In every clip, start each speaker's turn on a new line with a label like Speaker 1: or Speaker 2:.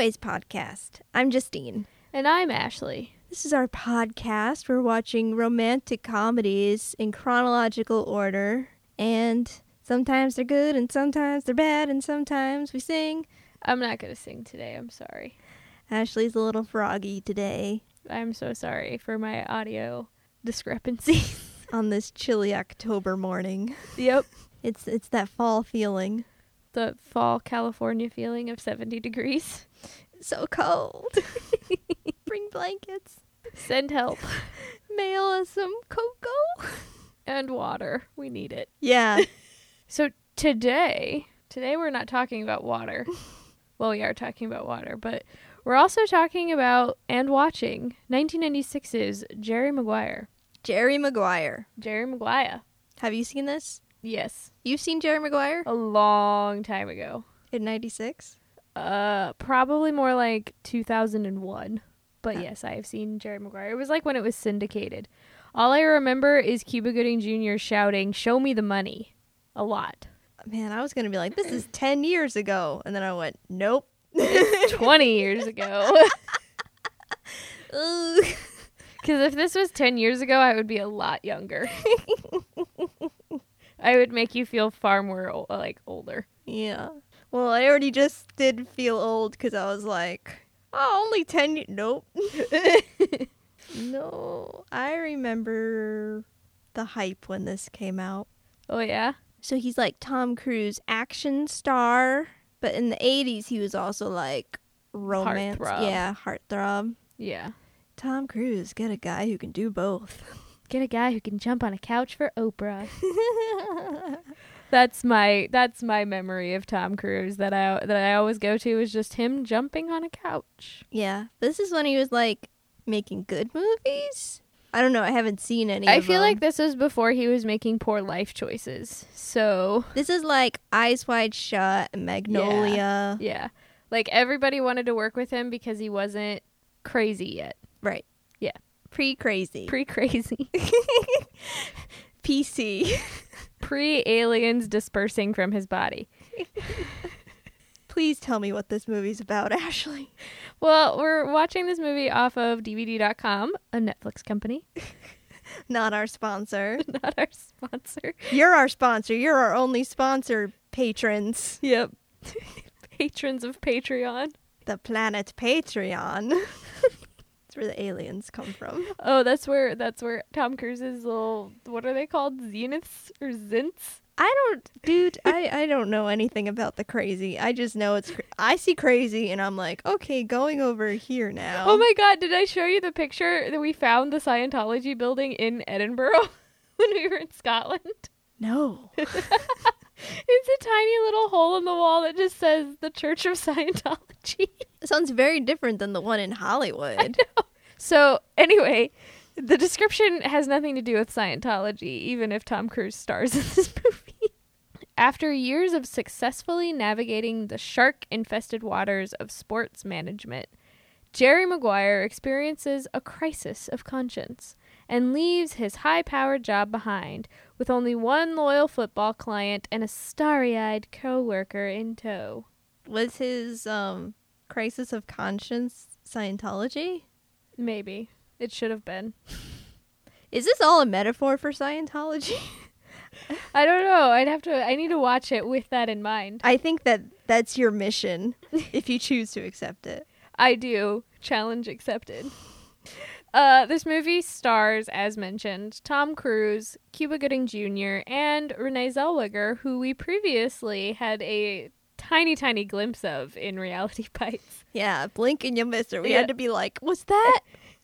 Speaker 1: Cutaways podcast. I'm Justine.
Speaker 2: And I'm Ashley.
Speaker 1: This is our podcast. We're watching romantic comedies in chronological order, and sometimes they're good, and sometimes they're bad, and sometimes we sing.
Speaker 2: I'm not going to sing today. I'm sorry.
Speaker 1: Ashley's a little froggy today
Speaker 2: I'm so sorry for my audio discrepancies.
Speaker 1: on this chilly October morning.
Speaker 2: yep.
Speaker 1: It's it's that fall feeling.
Speaker 2: The fall California feeling of 70 degrees.
Speaker 1: So cold. Bring blankets.
Speaker 2: Send help
Speaker 1: Mail us some cocoa.
Speaker 2: and water. We need it.
Speaker 1: Yeah.
Speaker 2: So today, today we're not talking about water. well, we are talking about water, but we're also talking about and watching 1996's Jerry Maguire.
Speaker 1: Jerry Maguire.
Speaker 2: Jerry Maguire.
Speaker 1: Have you seen this?
Speaker 2: Yes.
Speaker 1: You've seen Jerry Maguire
Speaker 2: A long time ago.
Speaker 1: in '96.
Speaker 2: Uh, probably more like 2001. But
Speaker 1: Oh.
Speaker 2: yes, I have seen Jerry Maguire. It was like when it was syndicated. All I remember is Cuba Gooding Jr. shouting, "Show me the money," a lot.
Speaker 1: Man, I was gonna be like, this is ten years ago, and then I went, nope.
Speaker 2: Twenty years ago. Because if this was 10 years ago, I would be a lot younger. I would make you feel far more like older.
Speaker 1: yeah. Well, I already just did feel old because I was like, oh, only ten. Ye- nope. no, I remember the hype when this came out.
Speaker 2: Oh yeah.
Speaker 1: So he's like Tom Cruise action star, but in the 80s he was also like romance.
Speaker 2: Heartthrob.
Speaker 1: Yeah, heartthrob.
Speaker 2: Yeah.
Speaker 1: Tom Cruise, get a guy who can do both.
Speaker 2: Get a guy who can jump on a couch for Oprah. That's my that's my memory of Tom Cruise that I that I always go to is just him jumping on a couch.
Speaker 1: yeah, this is when he was like making good movies. I don't know. I haven't seen any.
Speaker 2: I feel
Speaker 1: them.
Speaker 2: like this was before he was making poor life choices. So,
Speaker 1: this is like Eyes Wide Shut, Magnolia.
Speaker 2: yeah. Like everybody wanted to work with him because he wasn't crazy yet.
Speaker 1: Right.
Speaker 2: Yeah.
Speaker 1: Pre crazy.
Speaker 2: Pre crazy.
Speaker 1: PC.
Speaker 2: Pre aliens dispersing from his body.
Speaker 1: Please tell me what this movie's about, Ashley.
Speaker 2: Well, we're watching this movie off of DVD.com, a Netflix company,
Speaker 1: Not our sponsor.
Speaker 2: not our sponsor.
Speaker 1: You're our sponsor. You're our only sponsor, patrons.
Speaker 2: Yep. Patrons of Patreon.
Speaker 1: The planet Patreon. Where the aliens come from.
Speaker 2: Oh, that's where that's where Tom Cruise's little what are they called? Zeniths or Zints?
Speaker 1: I don't, dude. I I don't know anything about the crazy. I just know it's. Cra- I see crazy, and I'm like, okay, going over here now.
Speaker 2: Oh my god, did I show you the picture that we found the Scientology building in Edinburgh when we were in Scotland?
Speaker 1: No.
Speaker 2: It's a tiny little hole in the wall that just says the Church of Scientology.
Speaker 1: It sounds very different than the one in Hollywood.
Speaker 2: So, anyway, the description has nothing to do with Scientology, even if Tom Cruise stars in this movie. After years of successfully navigating the shark infested waters of sports management, Jerry Maguire experiences a crisis of conscience and leaves his high powered job behind with only one loyal football client and a starry eyed co worker in tow.
Speaker 1: Was his um crisis of conscience Scientology?
Speaker 2: Maybe. It should have been.
Speaker 1: Is this all a metaphor for Scientology?
Speaker 2: I don't know. I'd have to. I need to watch it with that in mind.
Speaker 1: I think that that's your mission if you choose to accept it.
Speaker 2: I do. Challenge accepted. Uh, this movie stars, as mentioned, Tom Cruise, Cuba Gooding Jr., and Renee Zellweger, who we previously had a tiny, tiny glimpse of in Reality Bites.
Speaker 1: Yeah, blink and you miss her. We
Speaker 2: Yeah.
Speaker 1: had to be like, was that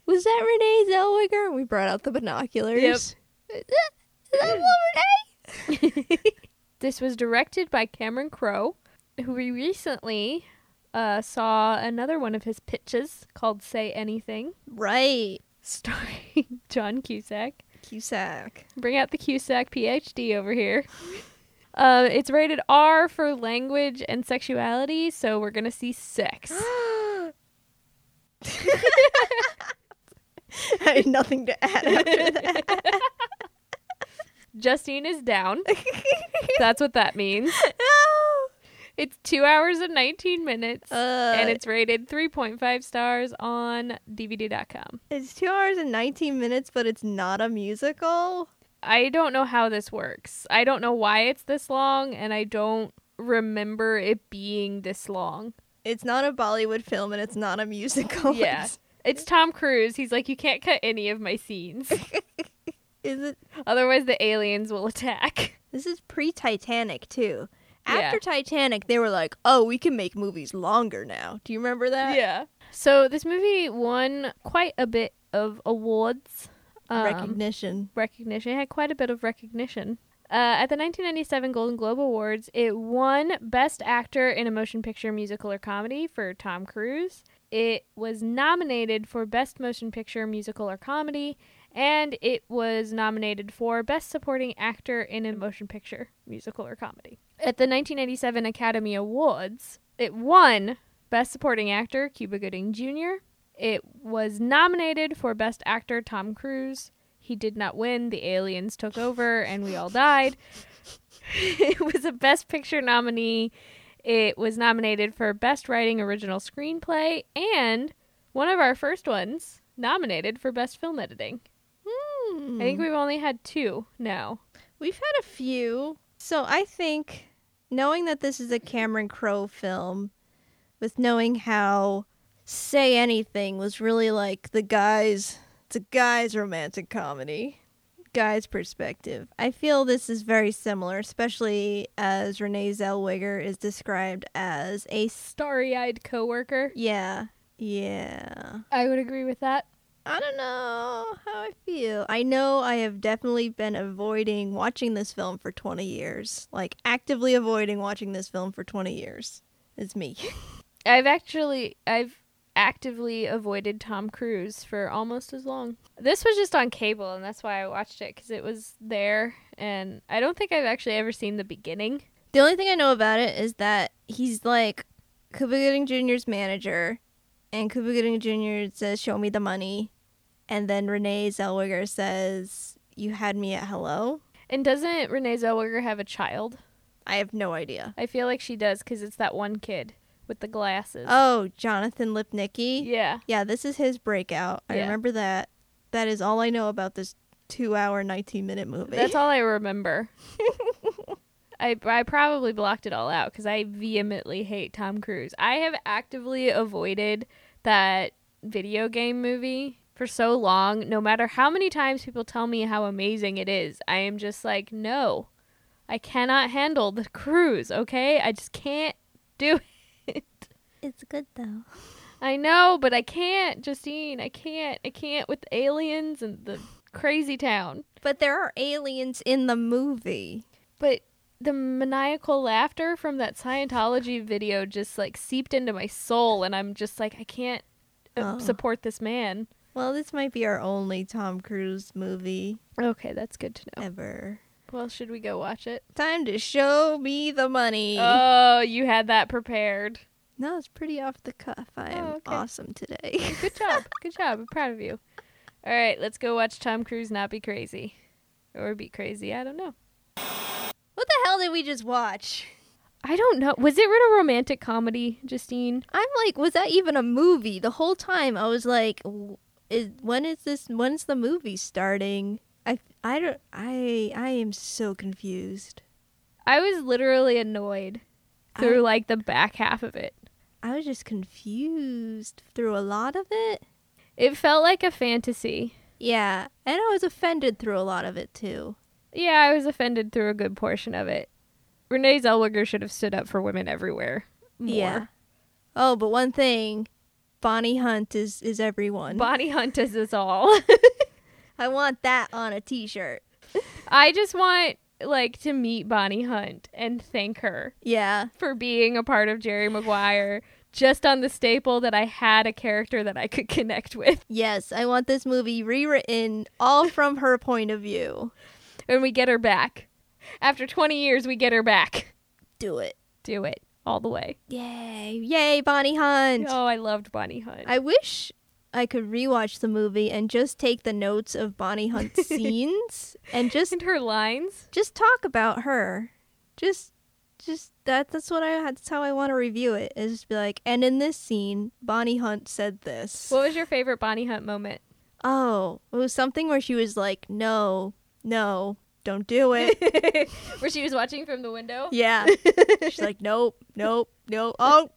Speaker 1: was that Renee Zellweger? And we brought out the binoculars.
Speaker 2: Yep.
Speaker 1: Is that, is that Renee?
Speaker 2: This was directed by Cameron Crowe, who we recently uh, saw another one of his pitches called Say Anything,
Speaker 1: Right.
Speaker 2: starring John Cusack.
Speaker 1: Cusack.
Speaker 2: Bring out the Cusack PhD over here. Uh, it's rated R for language and sexuality, so we're gonna see sex.
Speaker 1: I had nothing to add after that.
Speaker 2: Justine is down. That's what that means.
Speaker 1: no.
Speaker 2: It's two hours and 19 minutes.
Speaker 1: Uh,
Speaker 2: and it's rated 3.5 stars on DVD.com.
Speaker 1: it's two hours and 19 minutes, but it's not a musical.
Speaker 2: I don't know how this works. I don't know why it's this long, and I don't remember it being this long.
Speaker 1: It's not a Bollywood film and it's not a musical.
Speaker 2: Yeah.
Speaker 1: It's-
Speaker 2: It's Tom Cruise. He's like, you can't cut any of my scenes.
Speaker 1: Is it?
Speaker 2: Otherwise, the aliens will attack.
Speaker 1: This is pre Titanic too.
Speaker 2: Yeah.
Speaker 1: After Titanic, they were like, "Oh, we can make movies longer now." Do you remember that?
Speaker 2: yeah. So this movie won quite a bit of awards. Um,
Speaker 1: Recognition.
Speaker 2: recognition. It had quite a bit of recognition. Uh, at the 1997 Golden Globe Awards, it won Best Actor in a Motion Picture, Musical, or Comedy for Tom Cruise. It was nominated for Best Motion Picture, Musical, or Comedy, and it was nominated for Best Supporting Actor in a Motion Picture, Musical, or Comedy. At the 1997 Academy Awards, it won Best Supporting Actor, Cuba Gooding Jr., it was nominated for Best Actor Tom Cruise. He did not win. The aliens took over and we all died. it was a Best Picture nominee. It was nominated for Best Writing Original Screenplay and one of our first ones nominated for Best Film Editing.
Speaker 1: Hmm.
Speaker 2: I think we've only had two now.
Speaker 1: We've had a few. So I think knowing that this is a Cameron Crowe film, with knowing how Say Anything was really like the guy's it's a guy's romantic comedy. Guy's perspective. I feel this is very similar, especially as Renee Zellweger is described as a
Speaker 2: Starry eyed coworker.
Speaker 1: yeah. Yeah.
Speaker 2: I would agree with that.
Speaker 1: I don't know how I feel. I know I have definitely been avoiding watching this film for 20 years. Like, actively avoiding watching this film for 20 years. It's me.
Speaker 2: I've actually I've actively avoided Tom Cruise for almost as long. This was just on cable and that's why I watched it cuz it was there and I don't think I've actually ever seen the beginning.
Speaker 1: the only thing I know about it is that he's like Cuba Gooding Jr.'s manager, and Cuba Gooding Jr. says, Show me the money. And then Renee Zellweger says, You had me at hello?
Speaker 2: And doesn't Renee Zellweger have a child?
Speaker 1: I have no idea.
Speaker 2: I feel like she does cuz it's that one kid with the glasses.
Speaker 1: Oh, Jonathan Lipnicki?
Speaker 2: yeah.
Speaker 1: Yeah, this is his breakout. I
Speaker 2: Yeah.
Speaker 1: remember that. That is all I know about this two hour, 19 minute movie.
Speaker 2: That's all I remember. I I probably blocked it all out cuz I vehemently hate Tom Cruise. I have actively avoided that video game movie for so long no matter how many times people tell me how amazing it is. I am just like, "No. I cannot handle the cruise, okay? I just can't do it."
Speaker 1: It's good though.
Speaker 2: I know, but I can't, Justine. I can't. I can't with aliens and the crazy town.
Speaker 1: But there are aliens in the movie.
Speaker 2: But the maniacal laughter from that Scientology video just like seeped into my soul, and I'm just like, I can't uh,
Speaker 1: Oh.
Speaker 2: support this man.
Speaker 1: Well, this might be our only Tom Cruise movie
Speaker 2: Okay, that's good to know.
Speaker 1: ever.
Speaker 2: Well, should we go watch it?
Speaker 1: Time to show me the money.
Speaker 2: Oh, you had that prepared.
Speaker 1: No, it's pretty off the cuff. I am
Speaker 2: Oh, okay.
Speaker 1: awesome today.
Speaker 2: Good job. good job. I'm proud of you. All right, let's go watch Tom Cruise not be crazy. Or be crazy. I don't know.
Speaker 1: what the hell did we just watch?
Speaker 2: I don't know. Was it a romantic comedy, Justine?
Speaker 1: I'm like, was that even a movie? The whole time I was like, is, when is this? When's the movie starting? I I don't I I am so confused.
Speaker 2: I was literally annoyed through like the back half of it.
Speaker 1: I was just confused through a lot of it.
Speaker 2: It felt like a fantasy.
Speaker 1: Yeah, and I was offended through a lot of it too.
Speaker 2: Yeah, I was offended through a good portion of it. Renee Zellweger should have stood up for women everywhere. More.
Speaker 1: Yeah. Oh, but one thing, Bonnie Hunt is is everyone.
Speaker 2: Bonnie Hunt is us all.
Speaker 1: I want that on a T-shirt.
Speaker 2: I just want like to meet Bonnie Hunt and thank her
Speaker 1: Yeah.
Speaker 2: for being a part of Jerry Maguire just on the staple that I had a character that I could connect with.
Speaker 1: Yes, I want this movie rewritten all from her point of view.
Speaker 2: And we get her back. After 20 years, we get her back.
Speaker 1: Do it.
Speaker 2: Do it all the way.
Speaker 1: Yay! Yay, Bonnie Hunt.
Speaker 2: Oh, I loved Bonnie Hunt.
Speaker 1: I wish I could rewatch the movie and just take the notes of Bonnie Hunt's scenes and just
Speaker 2: and her lines.
Speaker 1: just talk about her. Just just that that's what I that's how I want to review it. Is just be like, and in this scene, Bonnie Hunt said this.
Speaker 2: What was your favorite Bonnie Hunt moment?
Speaker 1: oh, it was something where she was like, no, no, don't do it.
Speaker 2: Where she was watching from the window?
Speaker 1: yeah. She's like, nope, nope, nope. Oh,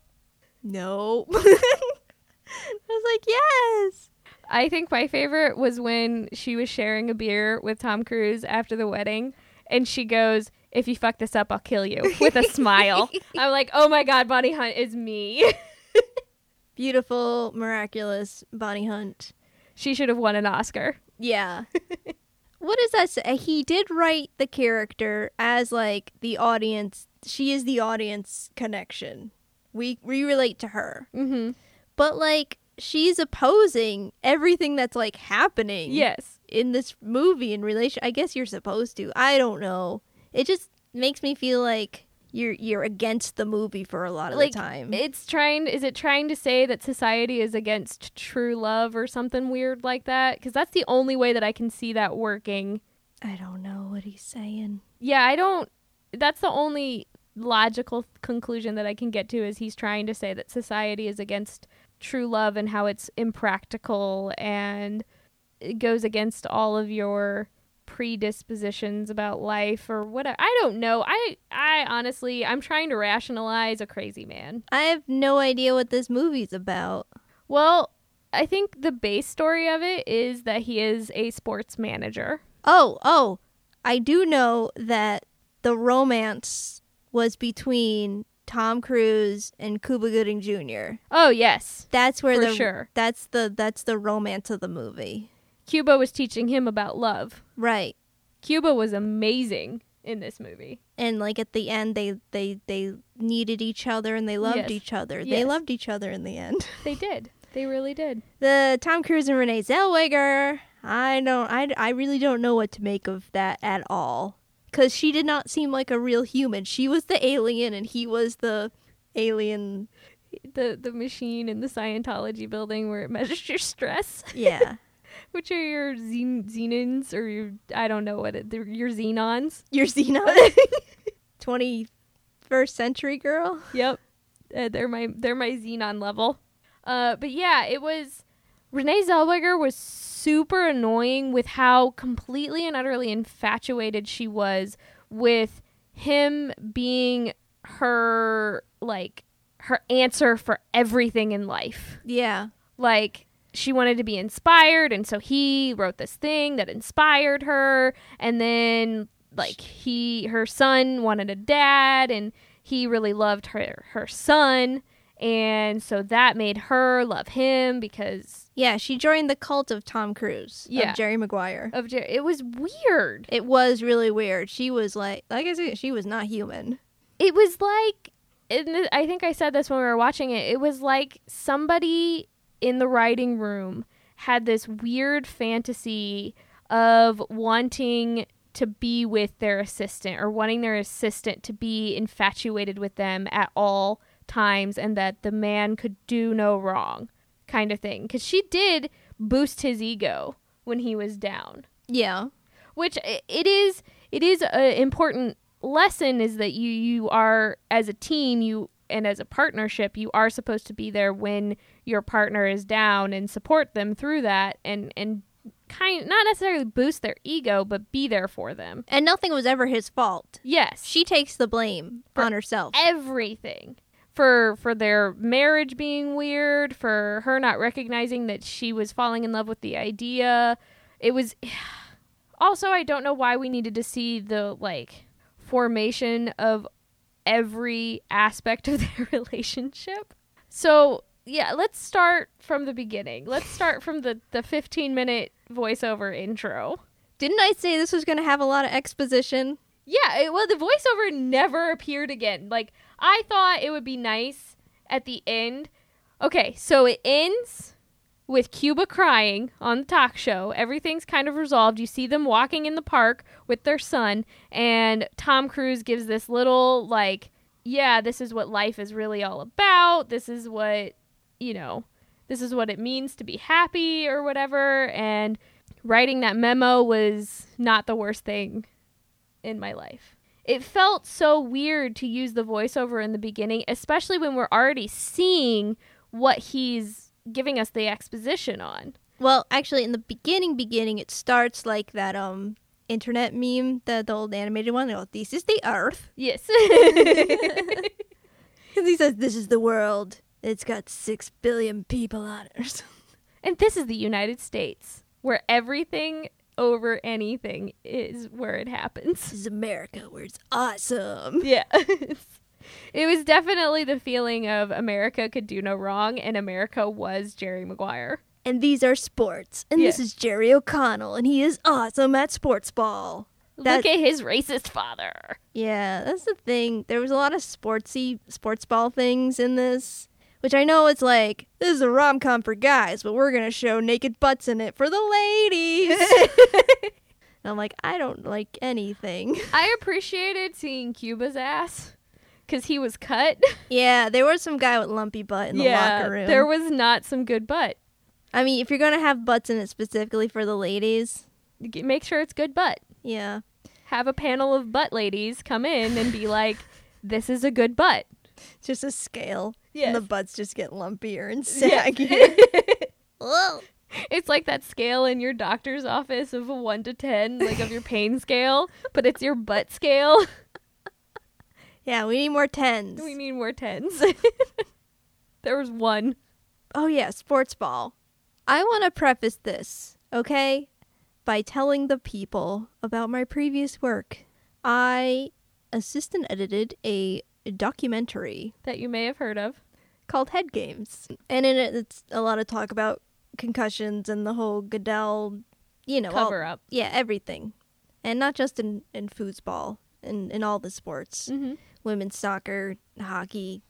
Speaker 1: no. I was like, yes.
Speaker 2: I think my favorite was when she was sharing a beer with Tom Cruise after the wedding, and she goes, "If you fuck this up, I'll kill you." With a smile. I'm like, "Oh my god, Bonnie Hunt is me."
Speaker 1: Beautiful, miraculous Bonnie Hunt.
Speaker 2: she should have won an Oscar.
Speaker 1: Yeah. what does that say? He did write the character as like the audience. She is the audience connection. We we relate to her.
Speaker 2: Mm-hmm.
Speaker 1: But like she's opposing everything that's like happening
Speaker 2: Yes.
Speaker 1: in this movie in relation. I guess you're supposed to. I don't know. It just makes me feel like you're you're against the movie for a lot of
Speaker 2: Like,
Speaker 1: the time.
Speaker 2: It's trying. Is it trying to say that society is against true love or something weird like that? Because that's the only way that I can see that working.
Speaker 1: I don't know what he's saying.
Speaker 2: Yeah, I don't. That's the only logical conclusion that I can get to is he's trying to say that society is against true love and how it's impractical and it goes against all of your predispositions about life or whatever. I don't know. I I honestly I'm trying to rationalize a crazy man.
Speaker 1: I have no idea what this movie's about.
Speaker 2: Well, I think the base story of it is that he is a sports manager.
Speaker 1: Oh, oh, I do know that the romance was between Tom Cruise and Cuba Gooding Jr.
Speaker 2: Oh, yes.
Speaker 1: That's where
Speaker 2: For
Speaker 1: the
Speaker 2: sure.
Speaker 1: that's the that's the romance of the movie.
Speaker 2: Cuba was teaching him about love.
Speaker 1: Right.
Speaker 2: Cuba was amazing in this movie.
Speaker 1: And like at the end they they they needed each other and they loved
Speaker 2: Yes.
Speaker 1: each other. They loved each other in the end.
Speaker 2: They did. They really did.
Speaker 1: The Tom Cruise and Renee Zellweger, I don't I I really don't know what to make of that at all. Cuz she did not seem like a real human. She was the alien and he was the alien.
Speaker 2: The the machine in the Scientology building where it measures your stress,
Speaker 1: Yeah.
Speaker 2: Which are your xen- xenons or your I don't know what it, your xenons.
Speaker 1: Your Xenon. 21st century girl.
Speaker 2: Yep, uh, they're my they're my xenon level. Uh, but yeah, it was Renee Zellweger was super annoying with how completely and utterly infatuated she was with him being her like her answer for everything in life.
Speaker 1: Yeah.
Speaker 2: Like she wanted to be inspired and so he wrote this thing that inspired her and then like he her son wanted a dad and he really loved her her son and so that made her love him because
Speaker 1: Yeah, she joined the cult of Tom Cruise.
Speaker 2: Yeah.
Speaker 1: Of Jerry Maguire.
Speaker 2: of Jer- it was weird
Speaker 1: It was really weird. She was like like I said, she was not human.
Speaker 2: it was like I think I said this when we were watching it. It was like somebody in the writing room had this weird fantasy of wanting to be with their assistant or wanting their assistant to be infatuated with them at all times and that the man could do no wrong kind of thing cuz she did boost his ego when he was down
Speaker 1: Yeah.
Speaker 2: which it is it is an important lesson is that you you are as a team you and as a partnership you are supposed to be there when your partner is down and support them through that and and kind not necessarily boost their ego but be there for them
Speaker 1: And nothing was ever his fault.
Speaker 2: yes
Speaker 1: She takes the blame
Speaker 2: For
Speaker 1: on herself.
Speaker 2: everything for for their marriage being weird for her not recognizing that she was falling in love with the idea it was also i don't know why we needed to see the like formation of every aspect of their relationship so yeah let's start from the beginning let's start from the the 15 minute voiceover intro
Speaker 1: Didn't I say this was going to have a lot of exposition?
Speaker 2: yeah, it, well, the voiceover never appeared again. Like, I thought it would be nice at the end. Okay, so it ends with Cuba crying on the talk show. Everything's kind of resolved. You see them walking in the park with their son, and Tom Cruise gives this little, like, yeah, this is what life is really all about. This is what, you know, this is what it means to be happy or whatever. And writing that memo was not the worst thing in my life. it felt so weird to use the voiceover in the beginning, especially when we're already seeing what he's giving us the exposition on.
Speaker 1: Well, actually, in the beginning, beginning, it starts like that um internet meme, the, the old animated one. Oh, this is the Earth.
Speaker 2: Yes.
Speaker 1: And he says, "This is the world. It's got six billion people on it." or something.
Speaker 2: and this is the United States, where everything over anything is where it happens.
Speaker 1: This is America, where it's awesome.
Speaker 2: Yeah. it was definitely the feeling of America could do no wrong, and America was Jerry Maguire.
Speaker 1: And these are sports. And this is Jerry O'Connell, and he is awesome at sports ball. That-
Speaker 2: Look at his racist father.
Speaker 1: Yeah, that's the thing. There was a lot of sportsy sports ball things in this, which I know it's like this is a rom com for guys, but we're gonna show naked butts in it for the ladies. and I'm like, I don't like anything.
Speaker 2: I appreciated seeing Cuba's ass because he was cut.
Speaker 1: yeah, there was some guy with lumpy butt in the locker room.
Speaker 2: there was not some good butt.
Speaker 1: I mean, if you're gonna have butts in it specifically for the ladies,
Speaker 2: Make sure it's good butt.
Speaker 1: yeah,
Speaker 2: Have a panel of butt ladies come in and be like, "This is a good butt."
Speaker 1: just a scale.
Speaker 2: Yes.
Speaker 1: And the butts just get lumpier and
Speaker 2: Yeah.
Speaker 1: saggier. Ugh.
Speaker 2: It's like that scale in your doctor's office of a 1 to 10, like of your pain scale, but it's your butt scale.
Speaker 1: Yeah, we need more tens.
Speaker 2: We need more 10s. there was one.
Speaker 1: Oh, yeah, sports ball. I want to preface this, okay, by telling the people about my previous work. I assistant edited a documentary
Speaker 2: that you may have heard of.
Speaker 1: called Head Games. And in it, it's a lot of talk about concussions and the whole Goodell, you know, all-
Speaker 2: Cover up.
Speaker 1: yeah, everything. And not just in, in foosball, in, in all the sports.
Speaker 2: hmm
Speaker 1: Women's soccer, hockey.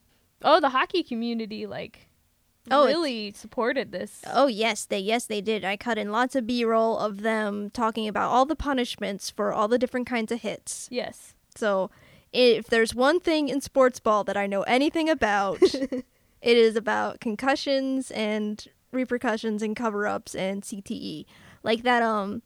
Speaker 2: Oh, the hockey community, like,
Speaker 1: Oh,
Speaker 2: really supported this.
Speaker 1: Oh yes, they yes they did. I cut in lots of B-roll of them talking about all the punishments for all the different kinds of hits.
Speaker 2: Yes.
Speaker 1: So, if there's one thing in sports ball that I know anything about, it is about concussions and repercussions and cover-ups and CTE. Like that um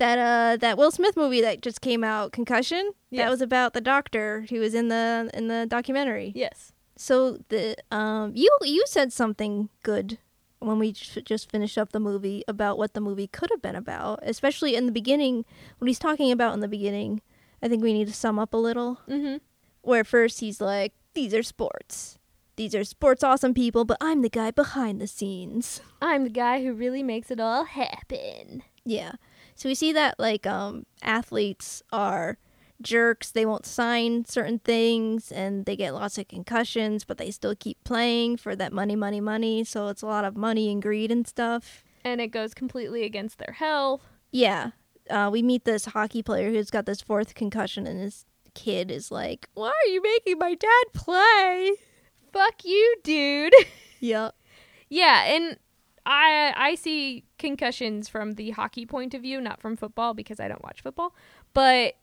Speaker 1: that uh that Will Smith movie that just came out, Concussion.
Speaker 2: Yes.
Speaker 1: That was about the doctor who was in the in the documentary.
Speaker 2: Yes.
Speaker 1: So the um you you said something good when we just finished up the movie about what the movie could have been about, especially in the beginning when he's talking about in the beginning. I think we need to sum up a little
Speaker 2: Mm-hmm.
Speaker 1: where first he's like, "These are sports. These are sports awesome people, but I'm the guy behind the scenes."
Speaker 2: I'm the guy who really makes it all happen.
Speaker 1: Yeah. So we see that like um athletes are jerks. They won't sign certain things and they get lots of concussions, but they still keep playing for that money, money, money. So it's a lot of money and greed and stuff.
Speaker 2: And it goes completely against their health.
Speaker 1: Yeah. Uh, we meet this hockey player who's got this fourth concussion and his kid is like, "Why are you making my dad play?"
Speaker 2: Fuck you, dude.
Speaker 1: Yeah.
Speaker 2: yeah, and I I see concussions from the hockey point of view, not from football because I don't watch football. But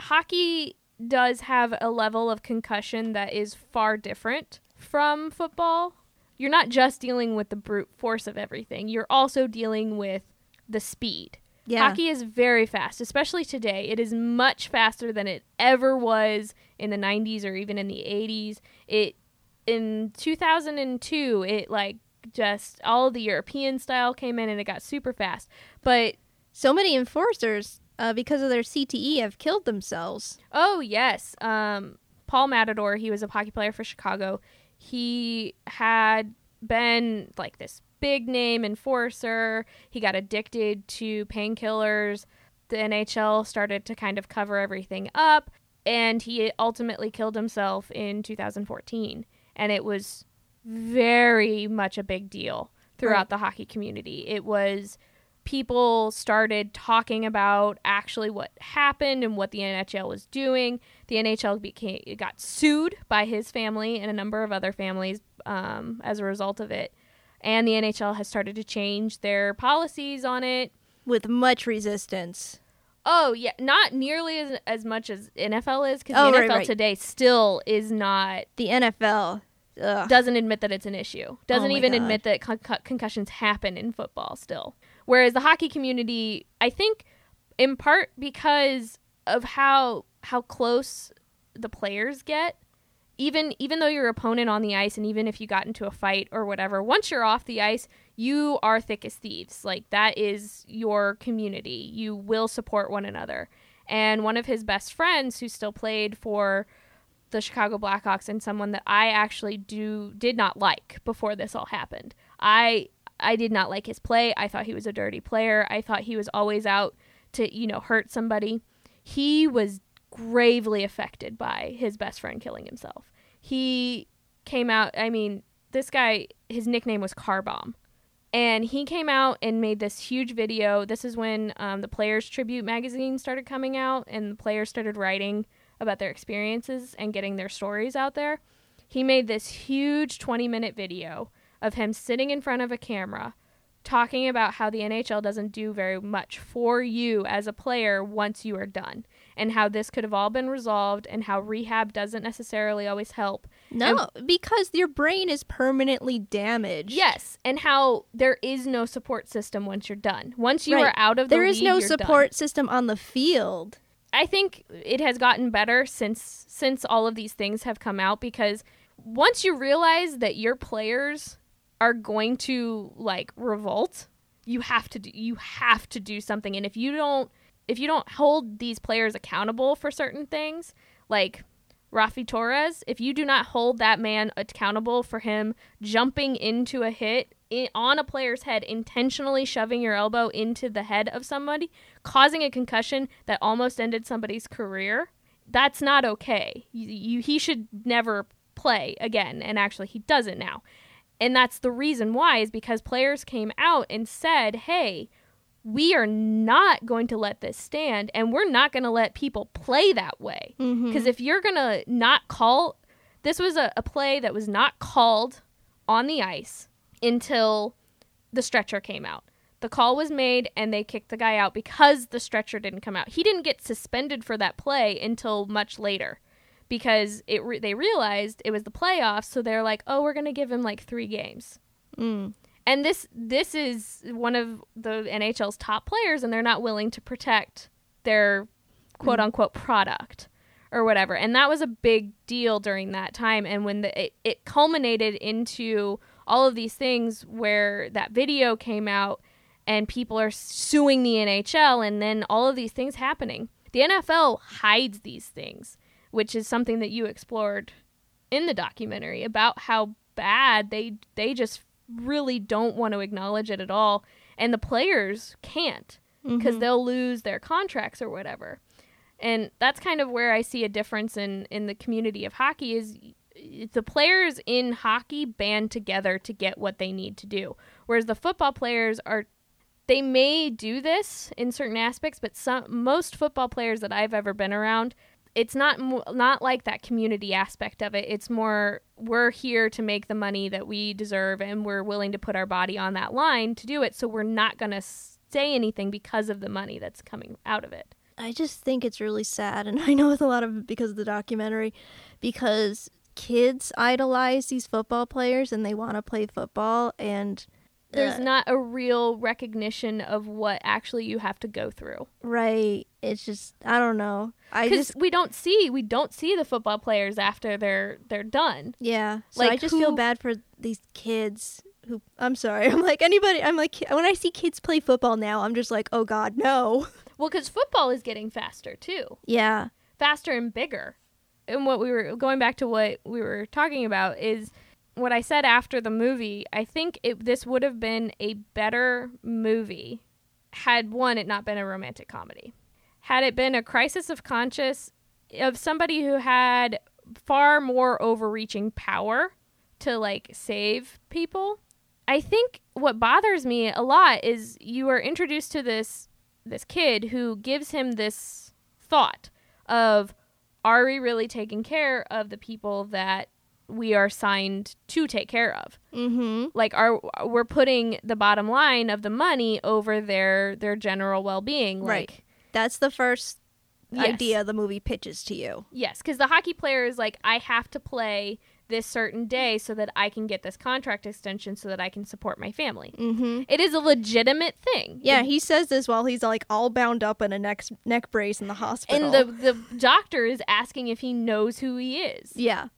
Speaker 2: hockey does have a level of concussion that is far different from football. You're not just dealing with the brute force of everything. You're also dealing with the speed.
Speaker 1: Yeah.
Speaker 2: Hockey is very fast, especially today. It is much faster than it ever was in the 90s or even in the 80s. It in 2002, it like just all the European style came in and it got super fast. But
Speaker 1: So many enforcers uh, because of their CTE have killed themselves.
Speaker 2: oh yes, um, Paul Montador, he was a hockey player for Chicago. He had been like this big name enforcer. He got addicted to painkillers. The NHL started to kind of cover everything up, and he ultimately killed himself in 2014. And it was very much a big deal throughout
Speaker 1: Right.
Speaker 2: the hockey community. It was people started talking about actually what happened and what the NHL was doing. The NHL became got sued by his family and a number of other families um, as a result of it. And the NHL has started to change their policies on it.
Speaker 1: with much resistance.
Speaker 2: Oh yeah, not nearly as as much as NFL is because
Speaker 1: Oh,
Speaker 2: the
Speaker 1: right,
Speaker 2: NFL
Speaker 1: right.
Speaker 2: today still is not
Speaker 1: The NFL ugh.
Speaker 2: doesn't admit that it's an issue. Doesn't
Speaker 1: Oh
Speaker 2: even
Speaker 1: God.
Speaker 2: admit that con- con- concussions happen in football still. Whereas the hockey community, I think, in part because of how how close the players get even even though your opponent on the ice and even if you got into a fight or whatever once you're off the ice you are thick as thieves like that is your community you will support one another and one of his best friends who still played for the Chicago Blackhawks and someone that I actually do did not like before this all happened. I I did not like his play. I thought he was a dirty player. I thought he was always out to, you know, hurt somebody. He was gravely affected by his best friend killing himself. He came out, I mean, this guy his nickname was Car Bomb. And he came out and made this huge video. This is when um, the Players Tribune magazine started coming out, and the players started writing about their experiences and getting their stories out there. He made this huge 20 minute video of him sitting in front of a camera talking about how the NHL doesn't do very much for you as a player once you are done and how this could have all been resolved and how rehab doesn't necessarily always help.
Speaker 1: No, and, because your brain is permanently damaged.
Speaker 2: Yes, and how there is no support system once you're done. Once you right. are out of the
Speaker 1: There is
Speaker 2: league,
Speaker 1: no support
Speaker 2: done.
Speaker 1: system on the field.
Speaker 2: I think it has gotten better since since all of these things have come out because once you realize that your players are going to like revolt, you have to do you have to do something. And if you don't if you don't hold these players accountable for certain things, like Raffi Torres, if you do not hold that man accountable for him jumping into a hit in, on a player's head, intentionally shoving your elbow into the head of somebody, causing a concussion that almost ended somebody's career, that's not okay. You, you, he should never play again, and actually, he doesn't now. And that's the reason why, is because players came out and said, hey, we are not going to let this stand and we're not going to let people play that way. Because mm-hmm. if you're going to not call, this was a, a play that was not called on the ice until the stretcher came out. The call was made and they kicked the guy out because the stretcher didn't come out. He didn't get suspended for that play until much later because it re- they realized it was the playoffs, so they're like, "Oh, we're going to give him like 3 games." Mm and this this is one of the NHL's top players, and they're not willing to protect their quote unquote product or whatever. And that was a big deal during that time. And when the, it, it culminated into all of these things where that video came out and people are suing the NHL, and then all of these things happening. The NFL hides these things, which is something that you explored in the documentary about how bad they they just really don't want to acknowledge it at all and the players can't because mm-hmm. they'll lose their contracts or whatever and that's kind of where i see a difference in in the community of hockey is the players in hockey band together to get what they need to do whereas the football players are they may do this in certain aspects but some most football players that i've ever been around it's not not like that community aspect of it. It's more we're here to make the money that we deserve and we're willing to put our body on that line to do it. So we're not going to say anything because of the money that's coming out of it.
Speaker 1: I just think it's really sad and I know it's a lot of because of the documentary because kids idolize these football players and they want to play football and
Speaker 2: there's uh, not a real recognition of what actually you have to go through.
Speaker 1: Right. It's just I don't know. I just
Speaker 2: we don't see we don't see the football players after they're they're done.
Speaker 1: Yeah. So like I just who, feel bad for these kids who I'm sorry. I'm like anybody I'm like when I see kids play football now, I'm just like, "Oh god, no."
Speaker 2: Well, cuz football is getting faster too.
Speaker 1: Yeah.
Speaker 2: Faster and bigger. And what we were going back to what we were talking about is what I said after the movie, I think it, this would have been a better movie had one it not been a romantic comedy. Had it been a crisis of conscience of somebody who had far more overreaching power to like save people. I think what bothers me a lot is you are introduced to this this kid who gives him this thought of are we really taking care of the people that we are signed to take care of. Mm-hmm. Like, are we're putting the bottom line of the money over their their general well being. Like,
Speaker 1: right. That's the first
Speaker 2: Yes.
Speaker 1: idea the movie pitches to you.
Speaker 2: Yes, because the hockey player is like, I have to play this certain day so that I can get this contract extension so that I can support my family.
Speaker 1: Mm-hmm.
Speaker 2: It is a legitimate thing.
Speaker 1: Yeah, he says this while he's like all bound up in a neck neck brace in the hospital.
Speaker 2: And the the doctor is asking if he knows who he is.
Speaker 1: yeah,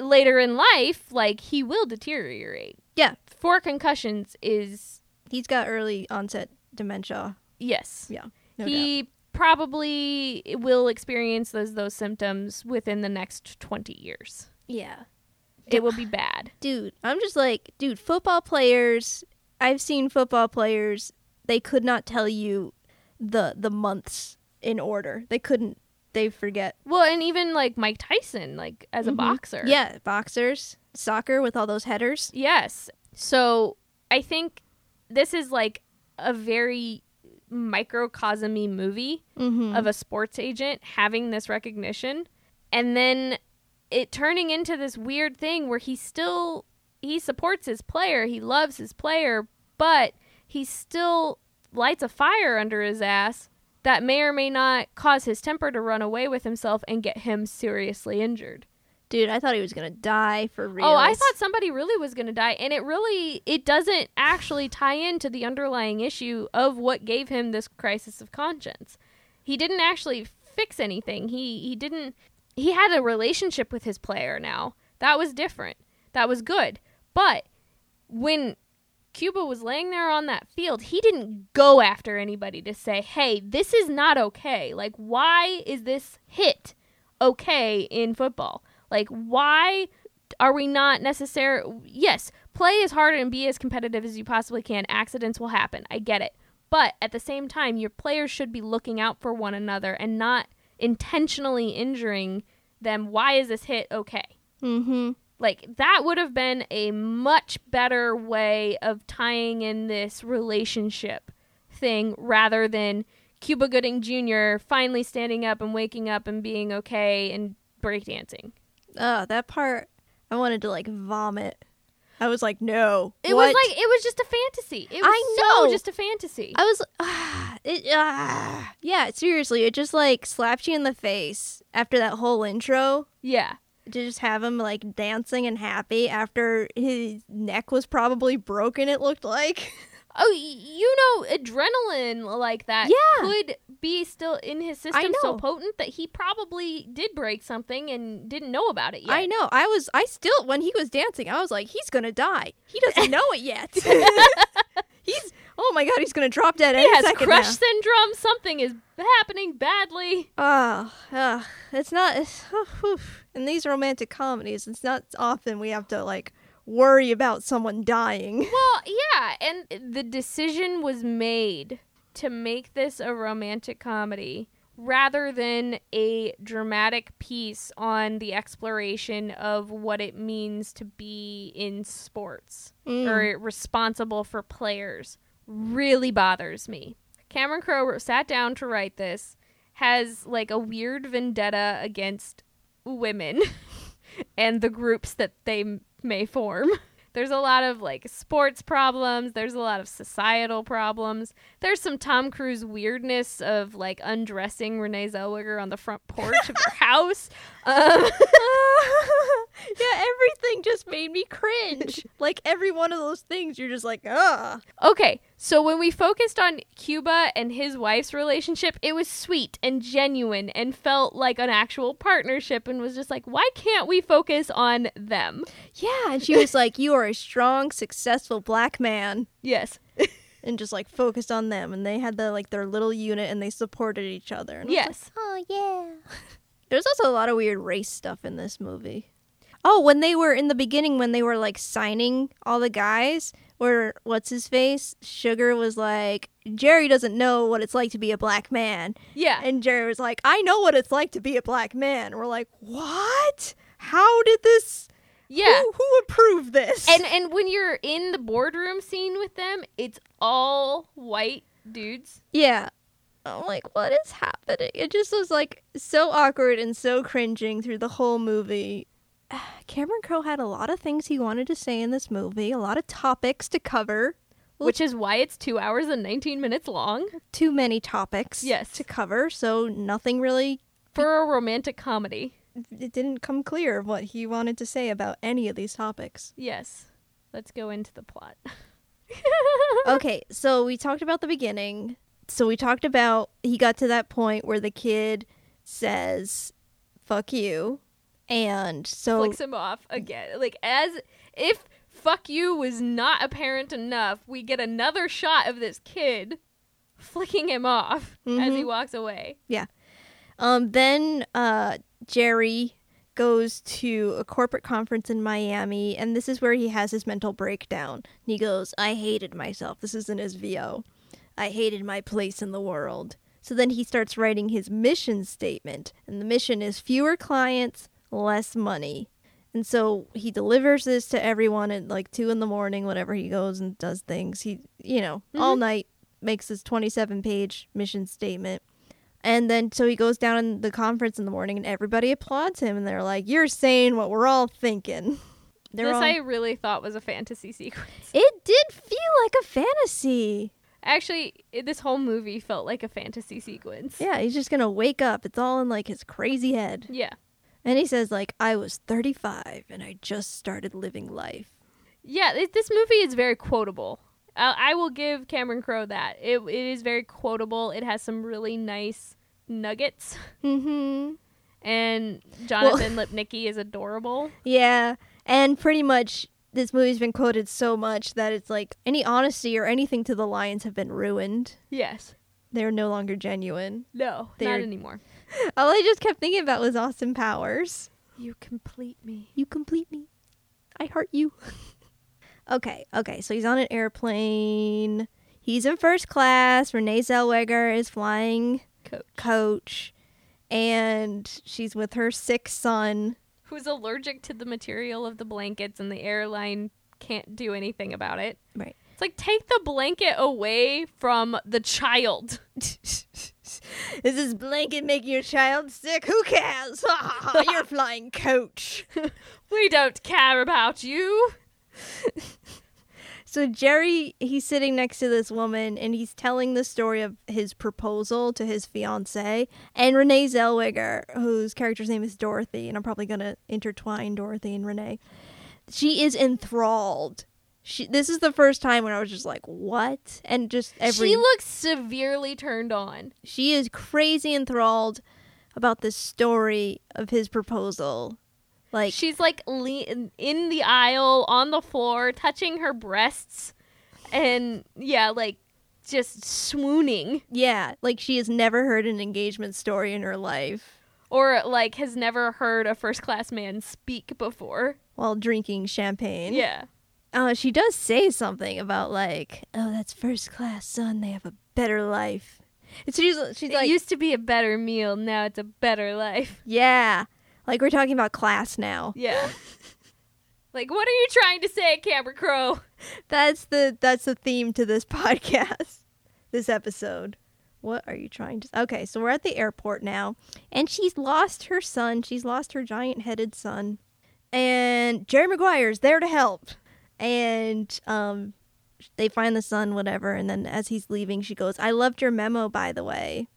Speaker 2: Later in life, like he will deteriorate.
Speaker 1: Yeah.
Speaker 2: Four concussions is
Speaker 1: he's got early onset dementia.
Speaker 2: yes.
Speaker 1: Yeah, no doubt.
Speaker 2: he probably will experience those those symptoms within the next 20 years.
Speaker 1: Yeah,
Speaker 2: It will be bad.
Speaker 1: dude, I'm just like, dude, football players. I've seen football players. They could not tell you the the months in order. They couldn't. They forget.
Speaker 2: Well, and even like Mike Tyson like as a
Speaker 1: Mhm.
Speaker 2: boxer.
Speaker 1: Yeah, boxers, soccer with all those headers.
Speaker 2: Yes. So I think this is like a very microcosmy movie
Speaker 1: Mm-hmm.
Speaker 2: of a sports agent having this recognition and then it turning into this weird thing where he still he supports his player, he loves his player, but he still lights a fire under his ass that may or may not cause his temper to run away with himself and get him seriously injured.
Speaker 1: Dude, I thought he was gonna die for real.
Speaker 2: Oh, I thought somebody really was going to die and it really it doesn't actually tie into the underlying issue of what gave him this crisis of conscience. He didn't actually fix anything. He he didn't he had a relationship with his player now. That was different. That was good. But when Cuba was laying there on that field, he didn't go after anybody to say, "Hey, this is not okay. Like why is this hit okay in football? Like why are we not necessary yes play as hard and be as competitive as you possibly can accidents will happen i get it but at the same time your players should be looking out for one another and not intentionally injuring them why is this hit okay
Speaker 1: Mm-hmm.
Speaker 2: like that would have been a much better way of tying in this relationship thing rather than cuba gooding jr finally standing up and waking up and being okay and breakdancing
Speaker 1: Oh, that part. I wanted to like vomit. I was like, no.
Speaker 2: It
Speaker 1: What?
Speaker 2: was like it was just a fantasy. It was
Speaker 1: I
Speaker 2: so
Speaker 1: know.
Speaker 2: just a fantasy.
Speaker 1: I was, ah, it, ah. yeah, seriously, it just like slapped you in the face after that whole intro
Speaker 2: yeah.
Speaker 1: to just have him like dancing and happy after his neck was probably broken. It looked like.
Speaker 2: Oh, you know, adrenaline like that
Speaker 1: Yeah.
Speaker 2: could be still in his system so potent that he probably did break something and didn't know about it yet.
Speaker 1: I know. I was. I still when he was dancing, I was like, he's gonna die. He doesn't know it yet. he's. Oh my god, he's gonna drop dead
Speaker 2: He
Speaker 1: any
Speaker 2: has
Speaker 1: second
Speaker 2: crush
Speaker 1: now.
Speaker 2: syndrome. Something is happening badly.
Speaker 1: Oh, uh, it's not. It's, in these romantic comedies, it's not often we have to like worry about someone dying.
Speaker 2: Well, yeah, and the decision was made to make this a romantic comedy rather than a dramatic piece on the exploration of what it means to be in sports
Speaker 1: Mm.
Speaker 2: or responsible for players really bothers me. Cameron Crowe sat down to write this, has like a weird vendetta against women and the groups that they may form. There's a lot of like sports problems. There's a lot of societal problems. There's some Tom Cruise weirdness of like undressing Renee Zellweger on the front porch of her house. Um,
Speaker 1: yeah, everything just made me cringe. like every one of those things, you're just like, ah.
Speaker 2: okay, so when we focused on Cuba and his wife's relationship, it was sweet and genuine and felt like an actual partnership and was just like, why can't we focus on them?
Speaker 1: Yeah, and she was like, "You are a strong, successful black man,"
Speaker 2: Yes.
Speaker 1: and just like focused on them, and they had the like their little unit, and they supported each other. And I like,
Speaker 2: Yes.
Speaker 1: Oh yeah. There's also a lot of weird race stuff in this movie. Oh, when they were in the beginning, when they were like signing all the guys, where what's his face? Sugar was like, Jerry doesn't know what it's like to be a black man.
Speaker 2: Yeah.
Speaker 1: And Jerry was like, I know what it's like to be a black man. We're like, what? How did this?
Speaker 2: Yeah.
Speaker 1: Who, who approved this?
Speaker 2: And and when you're in the boardroom scene with them, it's all white dudes.
Speaker 1: yeah. I'm like, what is happening? It just was like so awkward and so cringing through the whole movie. Cameron Crowe had a lot of things he wanted to say in this movie, a lot of topics to cover.
Speaker 2: which is why it's two hours and 19 minutes long
Speaker 1: Too many topics
Speaker 2: Yes.
Speaker 1: to cover, so nothing really
Speaker 2: for a romantic comedy.
Speaker 1: it didn't come clear what he wanted to say about any of these topics.
Speaker 2: Yes. Let's go into the plot.
Speaker 1: okay, so we talked about the beginning. So we talked about he got to that point where the kid says, "Fuck you," and so
Speaker 2: Flicks him off again. Like, as if fuck you was not apparent enough, we get another shot of this kid flicking him off as he
Speaker 1: Mhm.
Speaker 2: walks away.
Speaker 1: Yeah um, then uh, Jerry goes to a corporate conference in Miami, and this is where he has his mental breakdown. And he goes, "I hated myself." This is in his VO. I hated my place in the world. So then he starts writing his mission statement, and the mission is fewer clients, less money. And so he delivers this to everyone at like two in the morning, whenever he goes and does things. He, you know, mm-hmm. all night makes this 27 page mission statement. And then so he goes down in the conference in the morning, and everybody applauds him, and they're like, You're saying what we're all thinking. They're
Speaker 2: this
Speaker 1: all-
Speaker 2: I really thought was a fantasy sequence.
Speaker 1: it did feel like a fantasy.
Speaker 2: Actually, it, this whole movie felt like a fantasy sequence.
Speaker 1: Yeah, he's just gonna wake up. It's all in like his crazy head.
Speaker 2: Yeah.
Speaker 1: And he says, like, I was 35 and I just started living life.
Speaker 2: Yeah, it, this movie is very quotable. I, I will give Cameron Crowe that. It, it is very quotable. It has some really nice nuggets.
Speaker 1: Mm-hmm.
Speaker 2: And Jonathan Lipnicki is adorable.
Speaker 1: Yeah. And pretty much this movie's been quoted so much that it's like any honesty or anything to the lions have been ruined.
Speaker 2: Yes.
Speaker 1: They're no longer genuine.
Speaker 2: No,
Speaker 1: They're-
Speaker 2: not anymore.
Speaker 1: All I just kept thinking about was Austin Powers.
Speaker 2: You complete me.
Speaker 1: You complete me. I heart you. okay, okay. So he's on an airplane. He's in first class. Renee Zellweger is flying
Speaker 2: Coach.
Speaker 1: coach, and she's with her sick son.
Speaker 2: Who's allergic to the material of the blankets and the airline can't do anything about it.
Speaker 1: Right.
Speaker 2: It's like take the blanket away from the child.
Speaker 1: Is this blanket making your child sick? Who cares? Ah, You're flying coach.
Speaker 2: We don't care about you.
Speaker 1: So Jerry, he's sitting next to this woman, and he's telling the story of his proposal to his fiance, and Renee Zellweger, whose character's name is Dorothy, and I'm probably gonna intertwine Dorothy and Renee. She is enthralled. She. This is the first time when I was just like, "What?" And just every
Speaker 2: She looks severely turned on.
Speaker 1: she is crazy enthralled about the story of his proposal. Like
Speaker 2: She's like le- in the aisle on the floor, touching her breasts, and yeah, like just swooning,
Speaker 1: yeah, like she has never heard an engagement story in her life
Speaker 2: or like has never heard a first class man speak before.
Speaker 1: while drinking champagne.
Speaker 2: Yeah.
Speaker 1: Uh, she does say something about like, oh, that's first class, son. They have a better life. And she's she's
Speaker 2: It
Speaker 1: like,
Speaker 2: used to be a better meal, now it's a better life.
Speaker 1: yeah, like we're talking about class now.
Speaker 2: Yeah. like, what are you trying to say, Cameron Crowe?
Speaker 1: That's the that's the theme to this podcast, this episode. What are you trying to? Okay, so we're at the airport now, and she's lost her son. She's lost her giant-headed son, and Jerry Maguire's there to help. And um, they find the son, whatever. And then as he's leaving, she goes, "I loved your memo, by the way."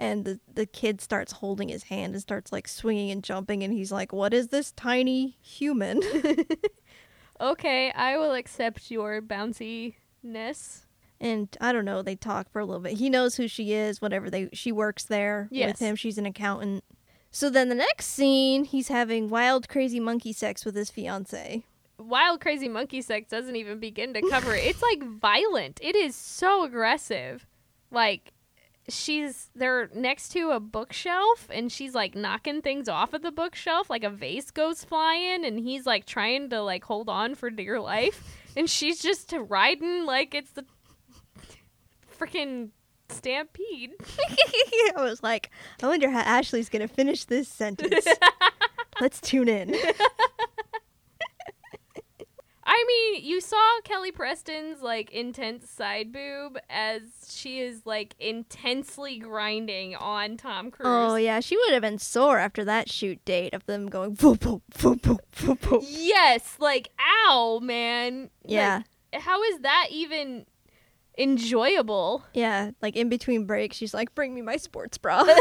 Speaker 1: And the the kid starts holding his hand and starts like swinging and jumping, and he's like, "What is this tiny human?"
Speaker 2: Okay, I will accept your bounciness.
Speaker 1: and I don't know, they talk for a little bit. He knows who she is, whatever they she works there
Speaker 2: Yes.
Speaker 1: with him. She's an accountant. So then the next scene, he's having wild crazy monkey sex with his fiance.
Speaker 2: Wild Crazy Monkey Sex doesn't even begin to cover it. It's like violent. It is so aggressive. Like she's they're next to a bookshelf and she's like knocking things off of the bookshelf like a vase goes flying and he's like trying to like hold on for dear life and she's just riding like it's the freaking stampede.
Speaker 1: I was like, I wonder how Ashley's gonna finish this sentence. Let's tune in.
Speaker 2: I mean, you saw Kelly Preston's like intense side boob as she is like intensely grinding on Tom oh, Cruise.
Speaker 1: Oh yeah, she would have been sore after that shoot date of them going boop boop boop boop boop boop.
Speaker 2: Yes, like ow, man.
Speaker 1: Yeah.
Speaker 2: Like, how is that even enjoyable.
Speaker 1: Yeah, like in between breaks, she's like, "Bring me my sports bra."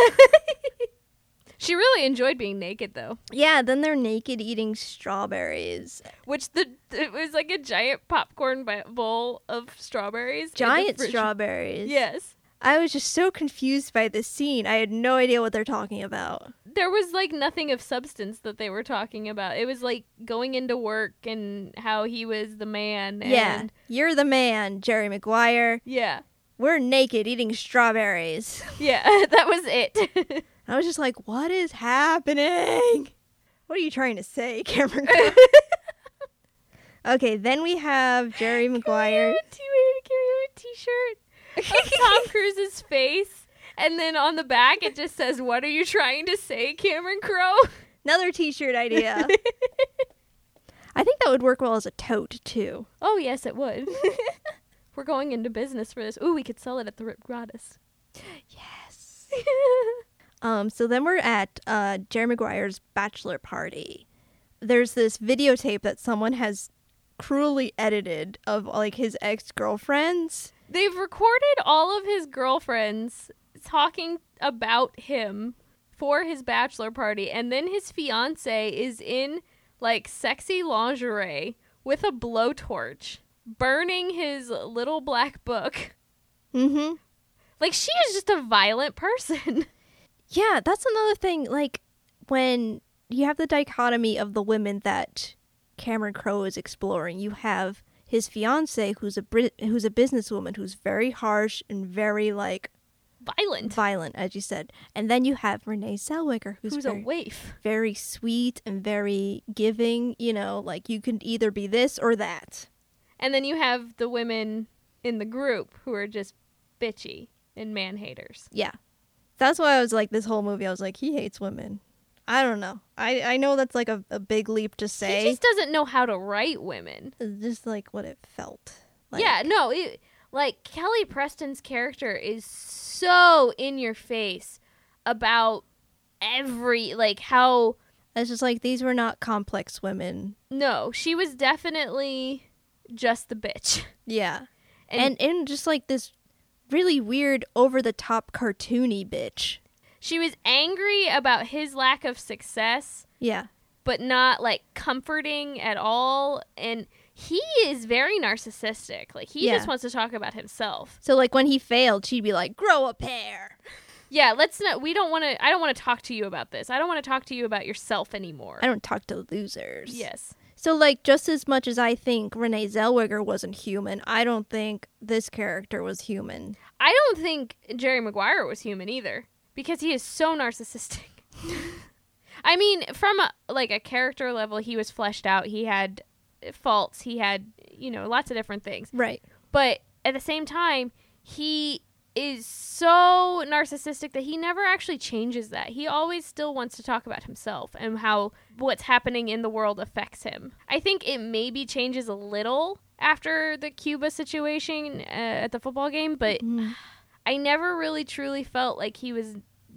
Speaker 2: She really enjoyed being naked though,
Speaker 1: yeah, then they're naked eating strawberries.
Speaker 2: which the it was like a giant popcorn bowl of strawberries.
Speaker 1: Giant strawberries.
Speaker 2: Yes.
Speaker 1: I was just so confused by this scene. I had no idea what they're talking about.
Speaker 2: There was like nothing of substance that they were talking about. It was like going into work and how he was the man. And
Speaker 1: yeah, you're the man, Jerry Maguire.
Speaker 2: Yeah.
Speaker 1: We're naked eating strawberries.
Speaker 2: Yeah. that was it.
Speaker 1: I was just like, what is happening? What are you trying to say, Cameron? Crowe? okay, then we have Jerry Maguire.
Speaker 2: Can we can we have a t-shirt of Tom Cruise's face, and then on the back it just says, "What are you trying to say, Cameron Crowe?"
Speaker 1: Another t-shirt idea. I think that would work well as a tote too.
Speaker 2: oh yes, it would. We're going into business for this. Ooh, we could sell it at the Rip Gratis.
Speaker 1: Yes. Um, so then we're at uh, Jerry Maguire's bachelor party. There's this videotape that someone has cruelly edited of like his ex girlfriends.
Speaker 2: They've recorded all of his girlfriends talking about him for his bachelor party, and then his fiance is in like sexy lingerie with a blowtorch, burning his little black book.
Speaker 1: Mm-hmm.
Speaker 2: Like she is just a violent person.
Speaker 1: Yeah, that's another thing. Like when you have the dichotomy of the women that Cameron Crowe is exploring, you have his fiance who's a Brit- who's a businesswoman who's very harsh and very like
Speaker 2: violent.
Speaker 1: violent, as you said, and then you have Renee Zellweger who's,
Speaker 2: Who's
Speaker 1: very,
Speaker 2: a waif.
Speaker 1: very sweet and very giving. You know, like you can either be this or that.
Speaker 2: And then you have the women in the group who are just bitchy and man haters.
Speaker 1: Yeah. That's why I was like this whole movie I was like he hates women. I don't know. I I know that's like a, a big leap to say.
Speaker 2: He just doesn't know how to write women.
Speaker 1: It's just like what it felt. Like,
Speaker 2: yeah, no, it, like Kelly Preston's character is so in your face about every like how
Speaker 1: It's just like these were not complex women.
Speaker 2: no, she was definitely just the bitch.
Speaker 1: Yeah.
Speaker 2: And,
Speaker 1: And and just like this really weird over the top cartoony bitch.
Speaker 2: she was angry about his lack of success,
Speaker 1: Yeah.
Speaker 2: but not like comforting at all and he is very narcissistic. Like he
Speaker 1: Yeah.
Speaker 2: just wants to talk about himself.
Speaker 1: So like when he failed, she'd be like, "Grow a pair."
Speaker 2: Yeah, let's not we don't want to I don't want to talk to you about this. I don't want to talk to you about yourself anymore.
Speaker 1: I don't talk to losers.
Speaker 2: Yes.
Speaker 1: So like just as much as I think Renee Zellweger wasn't human, I don't think this character was human.
Speaker 2: I don't think Jerry Maguire was human either because he is so narcissistic. I mean, from a, like a character level, he was fleshed out. He had faults. He had you know lots of different things.
Speaker 1: Right.
Speaker 2: But at the same time, he is so narcissistic that he never actually changes that. He always still wants to talk about himself and how what's happening in the world affects him. I think it maybe changes a little after the Cuba situation uh, at the football game, but
Speaker 1: Mhm.
Speaker 2: I never really truly felt like he was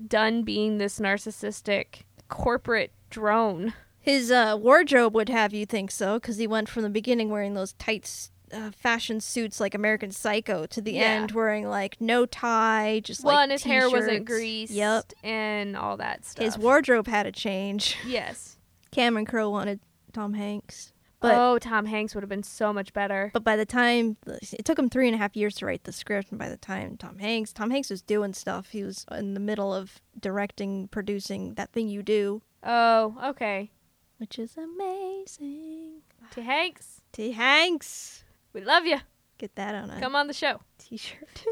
Speaker 2: done being this narcissistic corporate drone.
Speaker 1: His uh, wardrobe would have you think so, because he went from the beginning wearing those tight s- uh, fashion suits like American Psycho to the
Speaker 2: Yeah.
Speaker 1: end wearing like no tie, just
Speaker 2: well,
Speaker 1: like
Speaker 2: and his hair wasn't greased.
Speaker 1: Yep.
Speaker 2: And all that stuff.
Speaker 1: His wardrobe had to change.
Speaker 2: Yes.
Speaker 1: Cameron Crowe wanted Tom Hanks, but
Speaker 2: oh, Tom Hanks would have been so much better.
Speaker 1: but by the time it took him three and a half years to write the script, and by the time Tom Hanks, Tom Hanks was doing stuff. He was in the middle of directing, producing that thing you do,
Speaker 2: Oh, okay.
Speaker 1: which is amazing.
Speaker 2: To Hanks,
Speaker 1: T Hanks,
Speaker 2: we love you.
Speaker 1: get that on a
Speaker 2: Come on the show.
Speaker 1: t-shirt.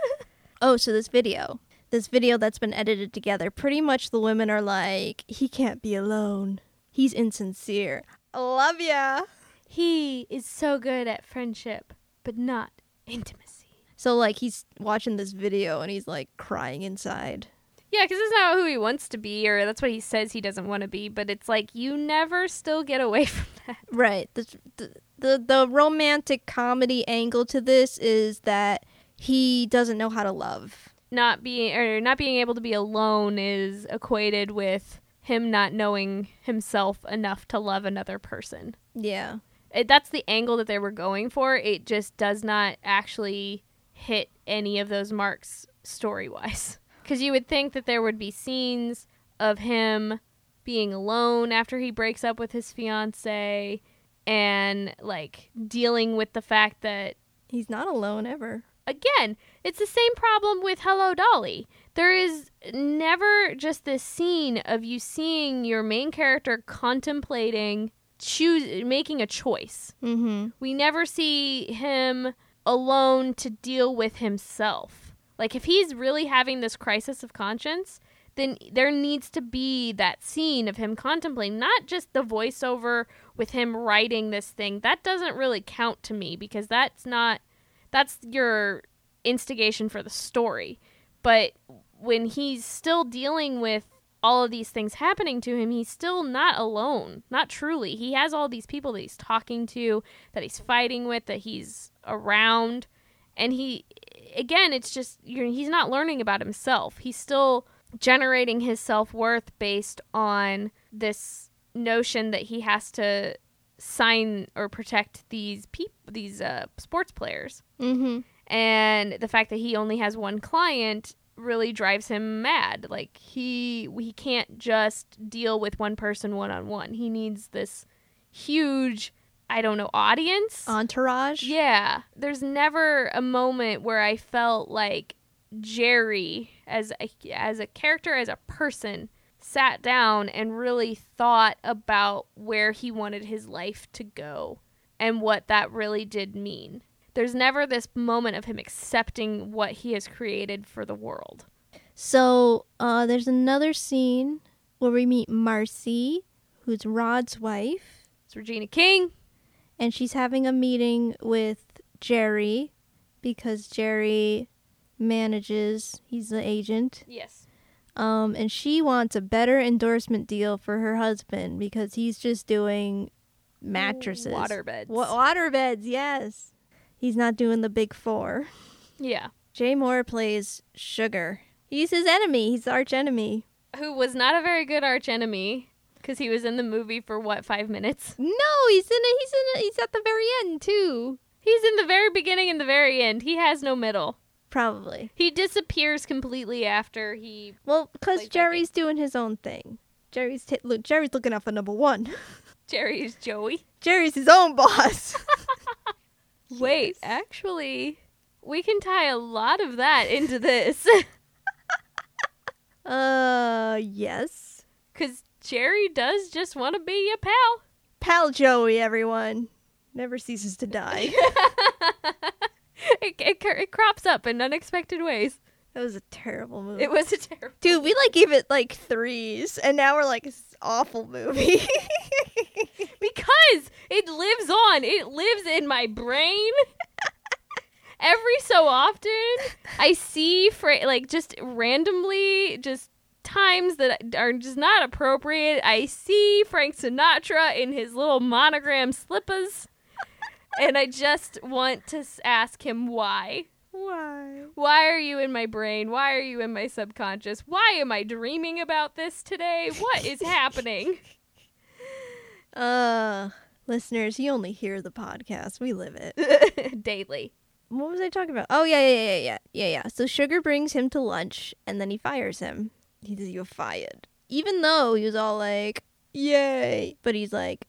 Speaker 1: oh, so this video, this video that's been edited together, pretty much the women are like, he can't be alone. He's insincere. Love ya.
Speaker 2: He is so good at friendship, but not intimacy.
Speaker 1: So like he's watching this video and he's like crying inside.
Speaker 2: Yeah, because it's not who he wants to be, or that's what he says he doesn't want to be. But it's like you never still get away from.
Speaker 1: Right. The, the the the romantic comedy angle to this is that he doesn't know how to love.
Speaker 2: Not being or not being able to be alone is equated with him not knowing himself enough to love another person.
Speaker 1: Yeah.
Speaker 2: It, that's the angle that they were going for. It just does not actually hit any of those marks story wise. Because you would think that there would be scenes of him being alone after he breaks up with his fiance and like dealing with the fact that
Speaker 1: He's not alone ever.
Speaker 2: again, it's the same problem with Hello Dolly. There is never just this scene of you seeing your main character contemplating choose making a choice.
Speaker 1: Mm-hmm.
Speaker 2: We never see him alone to deal with himself. Like if he's really having this crisis of conscience, then there needs to be that scene of him contemplating, not just the voiceover with him writing this thing. That doesn't really count to me because that's not that's your instigation for the story. But when he's still dealing with all of these things happening to him, he's still not alone. Not truly. He has all these people that he's talking to, that he's fighting with, that he's around. And he, again, it's just, he's not learning about himself. He's still generating his self worth based on this notion that he has to sign or protect these these uh, sports players.
Speaker 1: Mm-hmm.
Speaker 2: and the fact that he only has one client really drives him mad. Like he he can't just deal with one person one on one he needs this huge i don't know audience.
Speaker 1: Entourage.
Speaker 2: yeah. There's never a moment where i felt like jerry as a, as a character as a person sat down and really thought about where he wanted his life to go and what that really did mean there's never this moment of him accepting what he has created for the world.
Speaker 1: So uh, there's another scene where we meet Marcy, who's Rod's wife,
Speaker 2: It's Regina King.
Speaker 1: and she's having a meeting with Jerry because Jerry manages. He's the agent.
Speaker 2: Yes.
Speaker 1: Um, and she wants a better endorsement deal for her husband because he's just doing mattresses.
Speaker 2: Waterbeds.
Speaker 1: Wa- water beds, yes. He's not doing the big four.
Speaker 2: Yeah.
Speaker 1: Jay Mohr plays Sugar. He's his enemy. He's the arch enemy.
Speaker 2: Who was not a very good arch enemy because he was in the movie for what, five minutes?
Speaker 1: No, he's in it. He's in it. He's at the very end too.
Speaker 2: He's in the very beginning and the very end. He has no middle.
Speaker 1: Probably.
Speaker 2: He disappears completely after he.
Speaker 1: Well, because Jerry's doing his own thing. Jerry's t- look. Jerry's looking out for number one.
Speaker 2: Jerry's Joey.
Speaker 1: Jerry's his own boss.
Speaker 2: Wait, actually, we can tie a lot of that into this.
Speaker 1: uh, yes.
Speaker 2: Because Jerry does just want to be your pal.
Speaker 1: Pal Joey, everyone. Never ceases to die.
Speaker 2: it, it, it crops up in unexpected ways.
Speaker 1: that was a terrible movie.
Speaker 2: It was a terrible.
Speaker 1: Dude, we like gave it like threes, and now we're like, this is awful movie.
Speaker 2: Because it lives on. It lives in my brain. Every so often, I see fra- like just randomly, just times that are just not appropriate. I see Frank Sinatra in his little monogram slippers, and I just want to ask him why.
Speaker 1: Why?
Speaker 2: Why are you in my brain? Why are you in my subconscious? Why am I dreaming about this today? What is happening?
Speaker 1: Uh, listeners, you only hear the podcast. We live it.
Speaker 2: Daily.
Speaker 1: What was I talking about? Oh yeah, yeah, yeah, yeah, yeah, yeah. So Sugar brings him to lunch, and then he fires him. He says, "You're fired," even though he was all like, "Yay!" But he's like,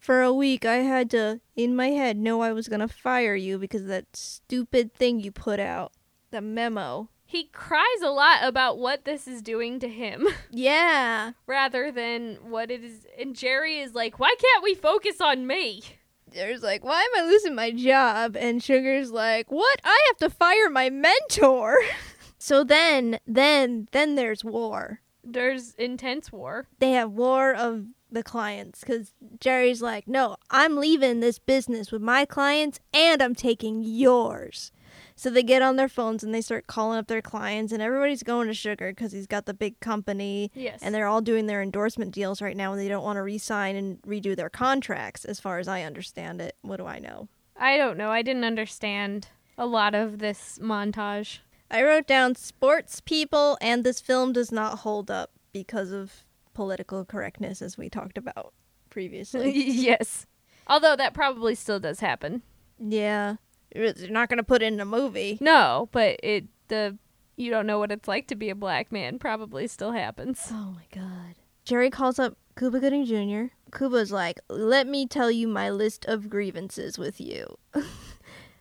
Speaker 1: "For a week, I had to, in my head, know I was gonna fire you because of that stupid thing you put out, the memo."
Speaker 2: He cries a lot about what this is doing to him
Speaker 1: Yeah.
Speaker 2: rather than what it is. And Jerry is like, why can't we focus on me?
Speaker 1: There's like, why am I losing my job? And Sugar's like, what? I have to fire my mentor. so then, then, then there's war.
Speaker 2: There's intense war.
Speaker 1: They have war of the clients because Jerry's like, no, I'm leaving this business with my clients and I'm taking yours. So they get on their phones and they start calling up their clients, and everybody's going to Sugar because he's got the big company
Speaker 2: Yes.
Speaker 1: and they're all doing their endorsement deals right now and they don't want to re-sign and redo their contracts as far as i understand it what do i know
Speaker 2: I don't know. I didn't understand a lot of this montage.
Speaker 1: i wrote down sports people and this film does not hold up because of political correctness as we talked about previously
Speaker 2: yes. Although that probably still does happen.
Speaker 1: yeah You're not gonna put it in a movie.
Speaker 2: No, but it the you don't know what it's like to be a black man probably still happens.
Speaker 1: Oh my god. Jerry calls up Cuba Gooding Jr. Cuba's like, "Let me tell you my list of grievances with you."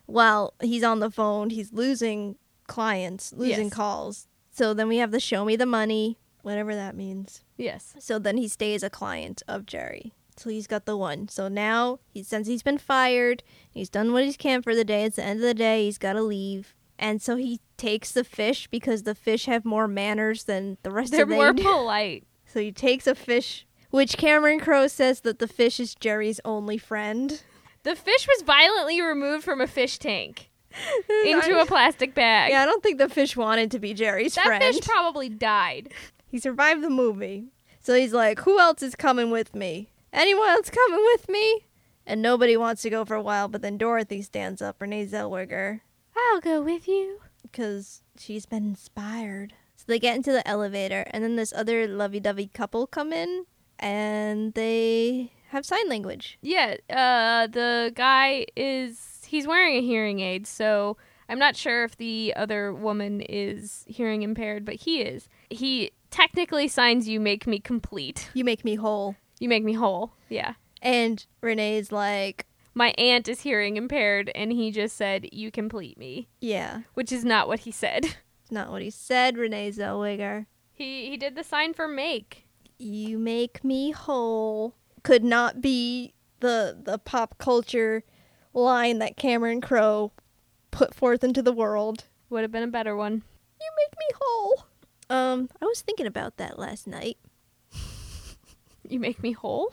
Speaker 1: While he's on the phone, he's losing clients, losing
Speaker 2: Yes.
Speaker 1: calls. So then we have the show me the money, whatever that means.
Speaker 2: Yes.
Speaker 1: So then he stays a client of Jerry. So he's got the one. So now he since he's been fired, he's done what he can for the day. It's the end of the day. He's got to leave, and so he takes the fish because the fish have more manners than the rest
Speaker 2: They're
Speaker 1: of the
Speaker 2: more polite.
Speaker 1: So he takes a fish, which Cameron Crowe says that the fish is Jerry's only friend.
Speaker 2: The fish was violently removed from a fish tank into a plastic bag.
Speaker 1: Yeah, I don't think the fish wanted to be Jerry's
Speaker 2: that
Speaker 1: friend.
Speaker 2: That fish probably died.
Speaker 1: he survived the movie. So he's like, Who else is coming with me? Anyone else coming with me? And nobody wants to go for a while, but then Dorothy stands up, Renee Zellweger,
Speaker 2: I'll go with you.
Speaker 1: because she's been inspired. So they get into the elevator, and then this other lovey dovey couple come in, and they have sign language.
Speaker 2: Yeah, uh, the guy is he's wearing a hearing aid, so I'm not sure if the other woman is hearing impaired, but he is. He technically signs you make me complete.
Speaker 1: You make me whole.
Speaker 2: You make me whole. Yeah.
Speaker 1: And Renee's like,
Speaker 2: My aunt is hearing impaired and he just said you complete me,
Speaker 1: Yeah,
Speaker 2: which is not what he said.
Speaker 1: it's not what he said, Renee Zellweger.
Speaker 2: He he did the sign for make.
Speaker 1: You make me whole could not be the the pop culture line that Cameron Crowe put forth into the world.
Speaker 2: Would have been a better one.
Speaker 1: You make me whole. Um, I was thinking about that last night.
Speaker 2: You make me whole?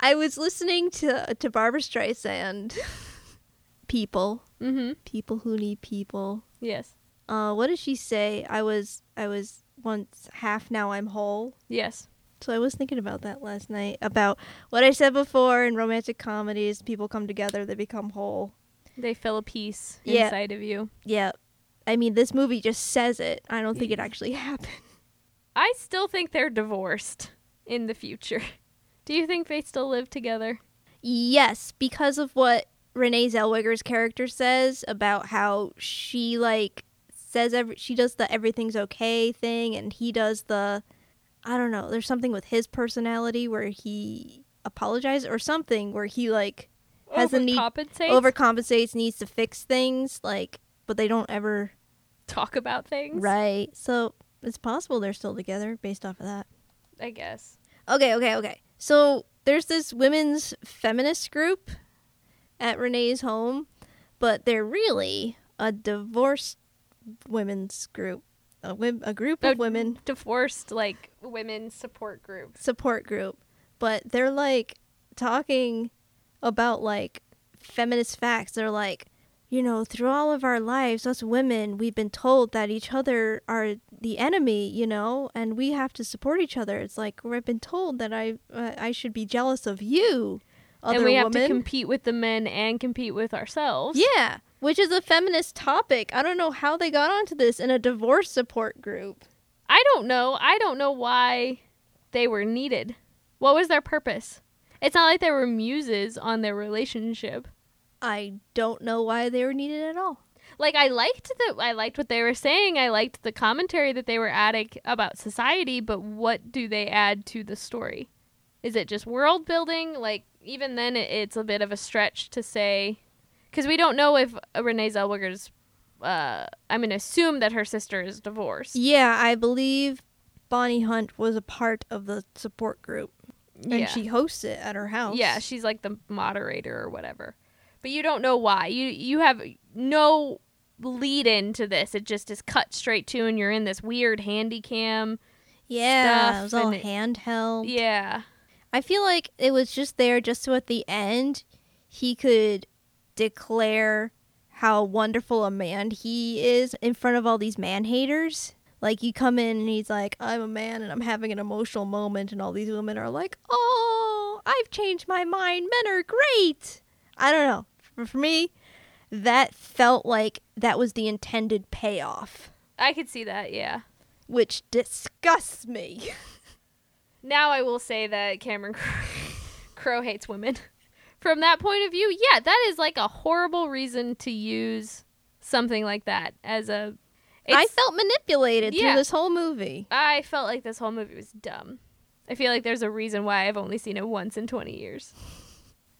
Speaker 1: I was listening to to Barbra Streisand. people,
Speaker 2: Mm-hmm.
Speaker 1: people who need people.
Speaker 2: Yes.
Speaker 1: Uh, what did she say? I was I was once half, now I'm whole.
Speaker 2: Yes.
Speaker 1: So I was thinking about that last night about what I said before in romantic comedies. People come together, they become whole.
Speaker 2: They fill a piece
Speaker 1: Yeah.
Speaker 2: inside of you.
Speaker 1: Yeah. I mean, this movie just says it. I don't think it mm. actually happened.
Speaker 2: I still think they're divorced in the future. Do you think they still live together?
Speaker 1: Yes, because of what Renee Zellweger's character says about how she like says every she does the everything's okay thing and he does the I don't know, there's something with his personality where he apologizes or something where he like has a need
Speaker 2: Overcompensates?
Speaker 1: overcompensates, needs to fix things like but they don't ever
Speaker 2: talk about things.
Speaker 1: Right. So it's possible they're still together based off of that.
Speaker 2: I guess.
Speaker 1: Okay, okay, okay. So there's this women's feminist group at Renee's home, but they're really a divorced women's group. A, a group of
Speaker 2: A
Speaker 1: women
Speaker 2: Divorced like women's support group.
Speaker 1: support group, but they're like talking about like feminist facts. They're like, you know, through all of our lives, us women, we've been told that each other are the enemy, you know, and we have to support each other. It's like we've been told that I uh, I should be jealous of you, other
Speaker 2: and we have to compete with the men and compete with ourselves.
Speaker 1: yeah, which is a feminist topic. I don't know how they got onto this in a divorce support group.
Speaker 2: I don't know. I don't know why they were needed. What was their purpose? It's not like they were muses on their relationship.
Speaker 1: I don't know why they were needed at all.
Speaker 2: Like I liked the I liked what they were saying. I liked the commentary that they were adding about society, but what do they add to the story? Is it just world building? Like even then it, it's a bit of a stretch to say cuz we don't know if Renee Zellweger's uh I'm going to assume that her sister is divorced.
Speaker 1: Yeah, I believe Bonnie Hunt was a part of the support group, and
Speaker 2: yeah.
Speaker 1: she hosts it at her house.
Speaker 2: Yeah, she's like the moderator or whatever. But you don't know why. You you have no lead into this. It just is cut straight to and you're in this weird handy cam.
Speaker 1: yeah,
Speaker 2: stuff
Speaker 1: it was all
Speaker 2: it-
Speaker 1: handheld.
Speaker 2: Yeah.
Speaker 1: I feel like it was just there just so at the end he could declare how wonderful a man he is in front of all these man haters. Like you come in and he's like, I'm a man and I'm having an emotional moment, and all these women are like, Oh, I've changed my mind. Men are great. I don't know. For, for me, that felt like that was the intended payoff,
Speaker 2: I could see that, yeah.
Speaker 1: which disgusts me.
Speaker 2: Now I will say that Cameron Crowe, Crowe hates women from that point of view, yeah, that is like a horrible reason to use something like that as a.
Speaker 1: I
Speaker 2: it's-
Speaker 1: felt manipulated
Speaker 2: Yeah.
Speaker 1: through this whole movie.
Speaker 2: I felt like this whole movie was dumb. I feel like there's a reason why I've only seen it once in 20 years.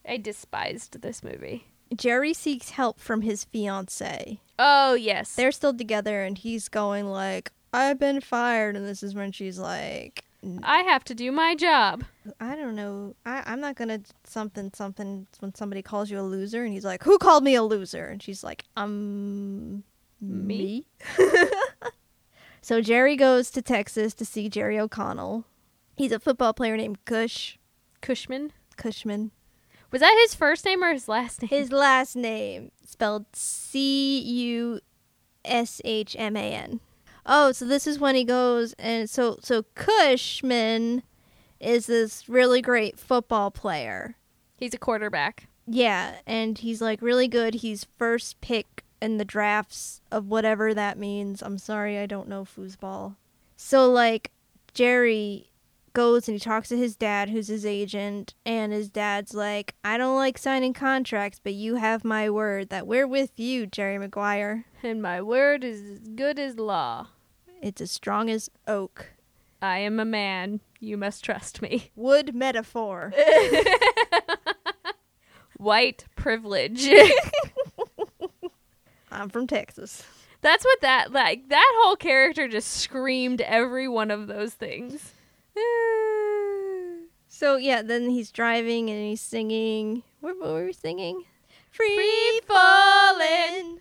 Speaker 2: I despised this movie.
Speaker 1: Jerry seeks help from his fiance.
Speaker 2: Oh, yes.
Speaker 1: They're still together, and he's going like, "I've been fired," and this is when she's like,
Speaker 2: I have to do my job.
Speaker 1: I don't know. I, I'm not gonna something something when somebody calls you a loser, and he's like, "Who called me a loser?" And she's like, "Um,
Speaker 2: Me?"
Speaker 1: so Jerry goes to Texas to see Jerry O'Connell. He's a football player named Cush
Speaker 2: Cushman.
Speaker 1: Cushman.
Speaker 2: Was that his first name or his last name?
Speaker 1: His last name spelled C U S H M A N. Oh, so this is when he goes and so so Cushman is this really great football player.
Speaker 2: He's a quarterback.
Speaker 1: Yeah, and he's like really good. He's first pick in the drafts of whatever that means. I'm sorry, I don't know foosball. So like Jerry goes and he talks to his dad who's his agent and his dad's like, "I don't like signing contracts, but you have my word that we're with you, Jerry Maguire.
Speaker 2: And my word is as good as law.
Speaker 1: It's as strong as oak."
Speaker 2: I am a man. You must trust me.
Speaker 1: Wood metaphor.
Speaker 2: White privilege.
Speaker 1: I'm from Texas.
Speaker 2: That's what that like that whole character just screamed every one of those things.
Speaker 1: So yeah, then he's driving and he's singing. What, what were we singing?
Speaker 2: Free falling.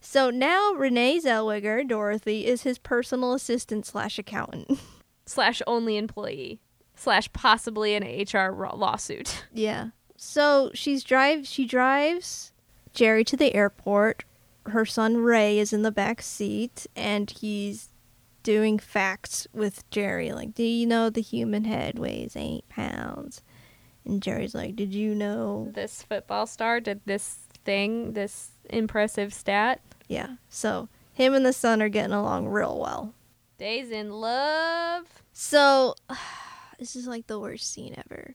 Speaker 1: So now Renee Zellweger, Dorothy, is his personal assistant slash accountant.
Speaker 2: Slash only employee. Slash possibly an HR lawsuit.
Speaker 1: Yeah. So she's drive. She drives Jerry to the airport. Her son Ray is in the back seat, and he's doing facts with Jerry. Like, do you know the human head weighs eight pounds? And Jerry's like, did you know?
Speaker 2: This football star did this thing, this impressive stat.
Speaker 1: Yeah. So him and the son are getting along real well.
Speaker 2: Days in love.
Speaker 1: So this is like the worst scene ever.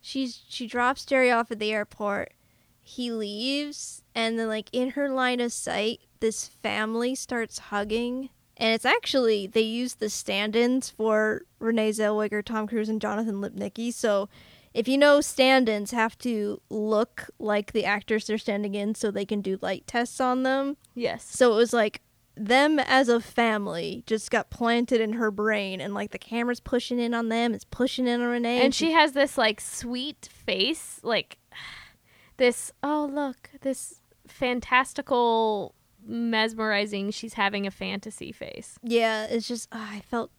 Speaker 1: She's she drops Jerry off at the airport. He leaves and then like in her line of sight, this family starts hugging. And it's actually they use the stand-ins for Renee Zellweger, Tom Cruise, and Jonathan Lipnicki. So if you know stand-ins have to look like the actors they're standing in so they can do light tests on them.
Speaker 2: Yes.
Speaker 1: So it was like them as a family just got planted in her brain, and like the camera's pushing in on them, it's pushing in on Renee,
Speaker 2: And she has this like sweet face, like this, oh, look, this fantastical, mesmerizing, she's having a fantasy face.
Speaker 1: yeah, it's just ah, I felt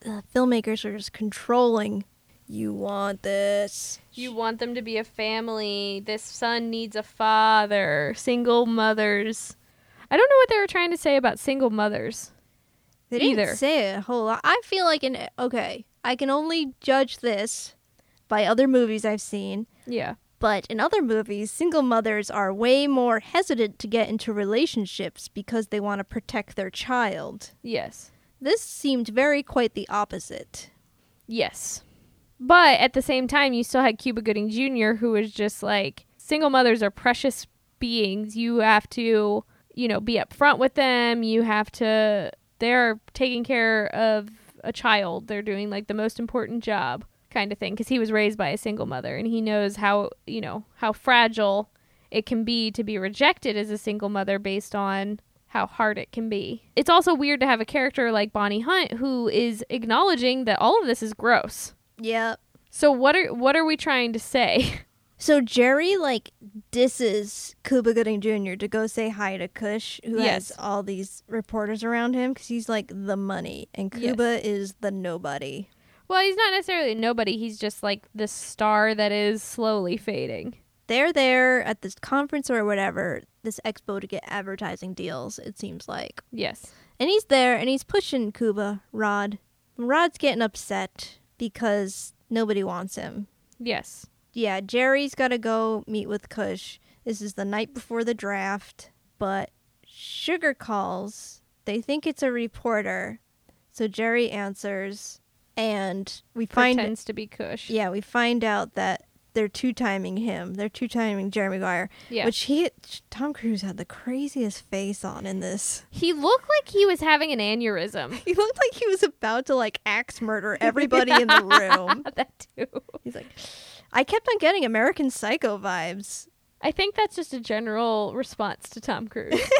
Speaker 1: the filmmakers are just controlling. You want this?
Speaker 2: You want them to be a family. This son needs a father. Single mothers. I don't know what they were trying to say about single mothers.
Speaker 1: They didn't
Speaker 2: either.
Speaker 1: say a whole lot. I feel like in okay, I can only judge this by other movies I've seen.
Speaker 2: Yeah.
Speaker 1: But in other movies, single mothers are way more hesitant to get into relationships because they want to protect their child.
Speaker 2: Yes.
Speaker 1: This seemed very quite the opposite.
Speaker 2: Yes. But at the same time, you still had Cuba Gooding Jr., who was just like, single mothers are precious beings. You have to, you know, be upfront with them. You have to, they're taking care of a child. They're doing like the most important job kind of thing because he was raised by a single mother and he knows how, you know, how fragile it can be to be rejected as a single mother based on how hard it can be. It's also weird to have a character like Bonnie Hunt who is acknowledging that all of this is gross.
Speaker 1: Yeah.
Speaker 2: So what are what are we trying to say?
Speaker 1: So Jerry like disses Cuba Gooding Jr. to go say hi to Cush, who
Speaker 2: Yes.
Speaker 1: has all these reporters around him because he's like the money, and
Speaker 2: Yes.
Speaker 1: Cuba is the nobody.
Speaker 2: Well, he's not necessarily nobody. He's just like the star that is slowly fading.
Speaker 1: They're there at this conference or whatever, this expo to get advertising deals. It seems like,
Speaker 2: Yes.
Speaker 1: and he's there and he's pushing Cuba Rod. Rod's getting upset because nobody wants him.
Speaker 2: Yes.
Speaker 1: yeah, Jerry's got to go meet with Cush. This is the night before the draft, but Sugar calls. They think it's a reporter. So Jerry answers and we find
Speaker 2: Pretends to be Cush.
Speaker 1: yeah, we find out that they're two timing him. They're two timing Jeremy Maguire.
Speaker 2: Yeah.
Speaker 1: Which he Tom Cruise had the craziest face on in this.
Speaker 2: he looked like he was having an aneurysm.
Speaker 1: He looked like he was about to like axe murder everybody in the room.
Speaker 2: that too.
Speaker 1: He's like I kept on getting American Psycho vibes.
Speaker 2: I think that's just a general response to Tom Cruise.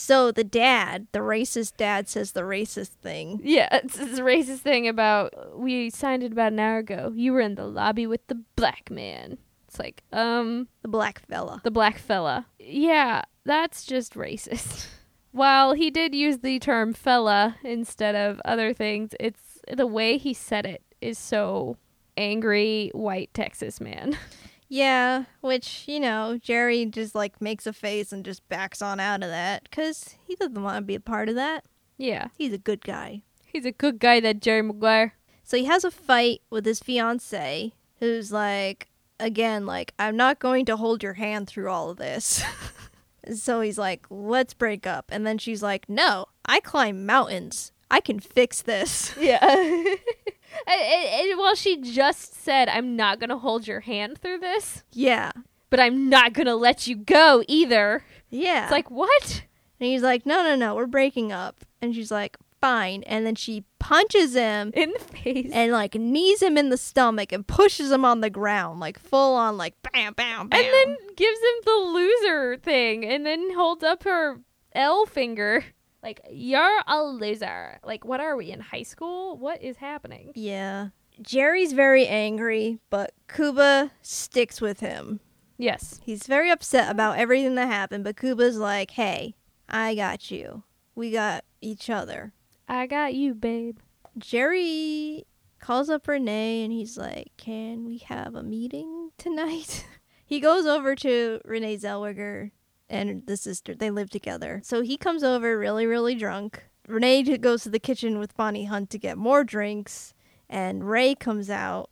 Speaker 1: So the dad, the racist dad says the racist thing.
Speaker 2: yeah, it's, it's a racist thing about we signed it about an hour ago. You were in the lobby with the black man. It's like, um,
Speaker 1: The black fella.
Speaker 2: the black fella. Yeah, that's just racist. While he did use the term fella instead of other things, it's the way he said it is so angry white Texas man.
Speaker 1: Yeah, which, you know, Jerry just like makes a face and just backs on out of that cuz he doesn't want to be a part of that.
Speaker 2: yeah,
Speaker 1: He's a good guy.
Speaker 2: he's a good guy, that Jerry Maguire.
Speaker 1: So he has a fight with his fiance who's like again like I'm not going to hold your hand through all of this. so he's like, "Let's break up." And then she's like, "No, I climb mountains. I can fix this."
Speaker 2: Yeah. and, and- and while she just said, I'm not going to hold your hand through this,
Speaker 1: yeah.
Speaker 2: but I'm not going to let you go either.
Speaker 1: Yeah.
Speaker 2: It's like, what?
Speaker 1: and he's like, "No, no, no, we're breaking up." And she's like, "Fine." And then she punches him
Speaker 2: In the face.
Speaker 1: and like knees him in the stomach and pushes him on the ground like full on like bam bam bam.
Speaker 2: and then gives him the loser thing and then holds up her L finger. Like, you're a loser. Like, what are we in high school? What is happening?
Speaker 1: Yeah. Jerry's very angry, but Cuba sticks with him.
Speaker 2: Yes.
Speaker 1: He's very upset about everything that happened, but Cuba's like, hey, I got you. We got each other.
Speaker 2: I got you, babe.
Speaker 1: Jerry calls up Renee and he's like, can we have a meeting tonight? he goes over to Renee Zellweger and the sister. They live together. So he comes over really, really drunk. Renee goes to the kitchen with Bonnie Hunt to get more drinks, and Ray comes out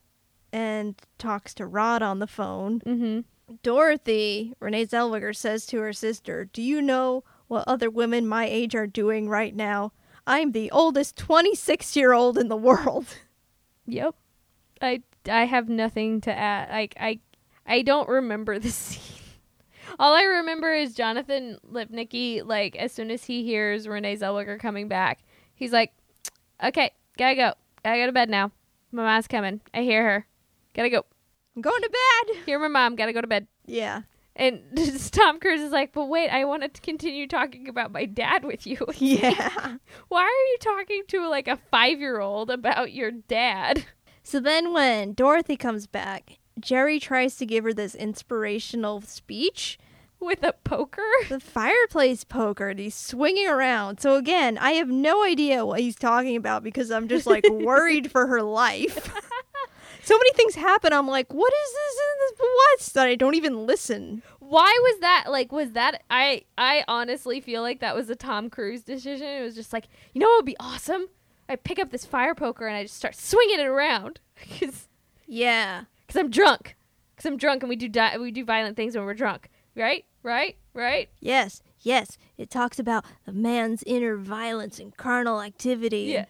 Speaker 1: and talks to Rod on the phone.
Speaker 2: Mm-hmm.
Speaker 1: Dorothy, Renee Zellweger, says to her sister, Do you know what other women my age are doing right now? I'm the oldest 26 year old in the world.
Speaker 2: Yep. I I have nothing to add. Like I I don't remember the scene. All I remember is Jonathan Lipnicki, like, as soon as he hears Renee Zellweger coming back, he's like, Okay, gotta go. Gotta go to bed now. My mom's coming. I hear her. Gotta go.
Speaker 1: I'm going to bed.
Speaker 2: Hear my mom, gotta go to bed.
Speaker 1: Yeah.
Speaker 2: And Tom Cruise is like, But wait, I want to continue talking about my dad with you.
Speaker 1: Yeah.
Speaker 2: Why are you talking to like a five year old about your dad?
Speaker 1: so then when Dorothy comes back, Jerry tries to give her this inspirational speech.
Speaker 2: With a poker?
Speaker 1: The fireplace poker, and he's swinging around. So again, I have no idea what he's talking about because I'm just like worried for her life. so many things happen. I'm like, what is this? In this what? That I don't even listen.
Speaker 2: Why was that like was that I I honestly feel like that was a Tom Cruise decision. It was just like, you know what would be awesome? I pick up this fire poker and I just start swinging it around
Speaker 1: Yeah.
Speaker 2: Cuz I'm drunk. Cuz I'm drunk and we do di- we do violent things when we're drunk. Right? Right? Right?
Speaker 1: Yes. Yes. It talks about the man's inner violence and carnal activity.
Speaker 2: Yeah.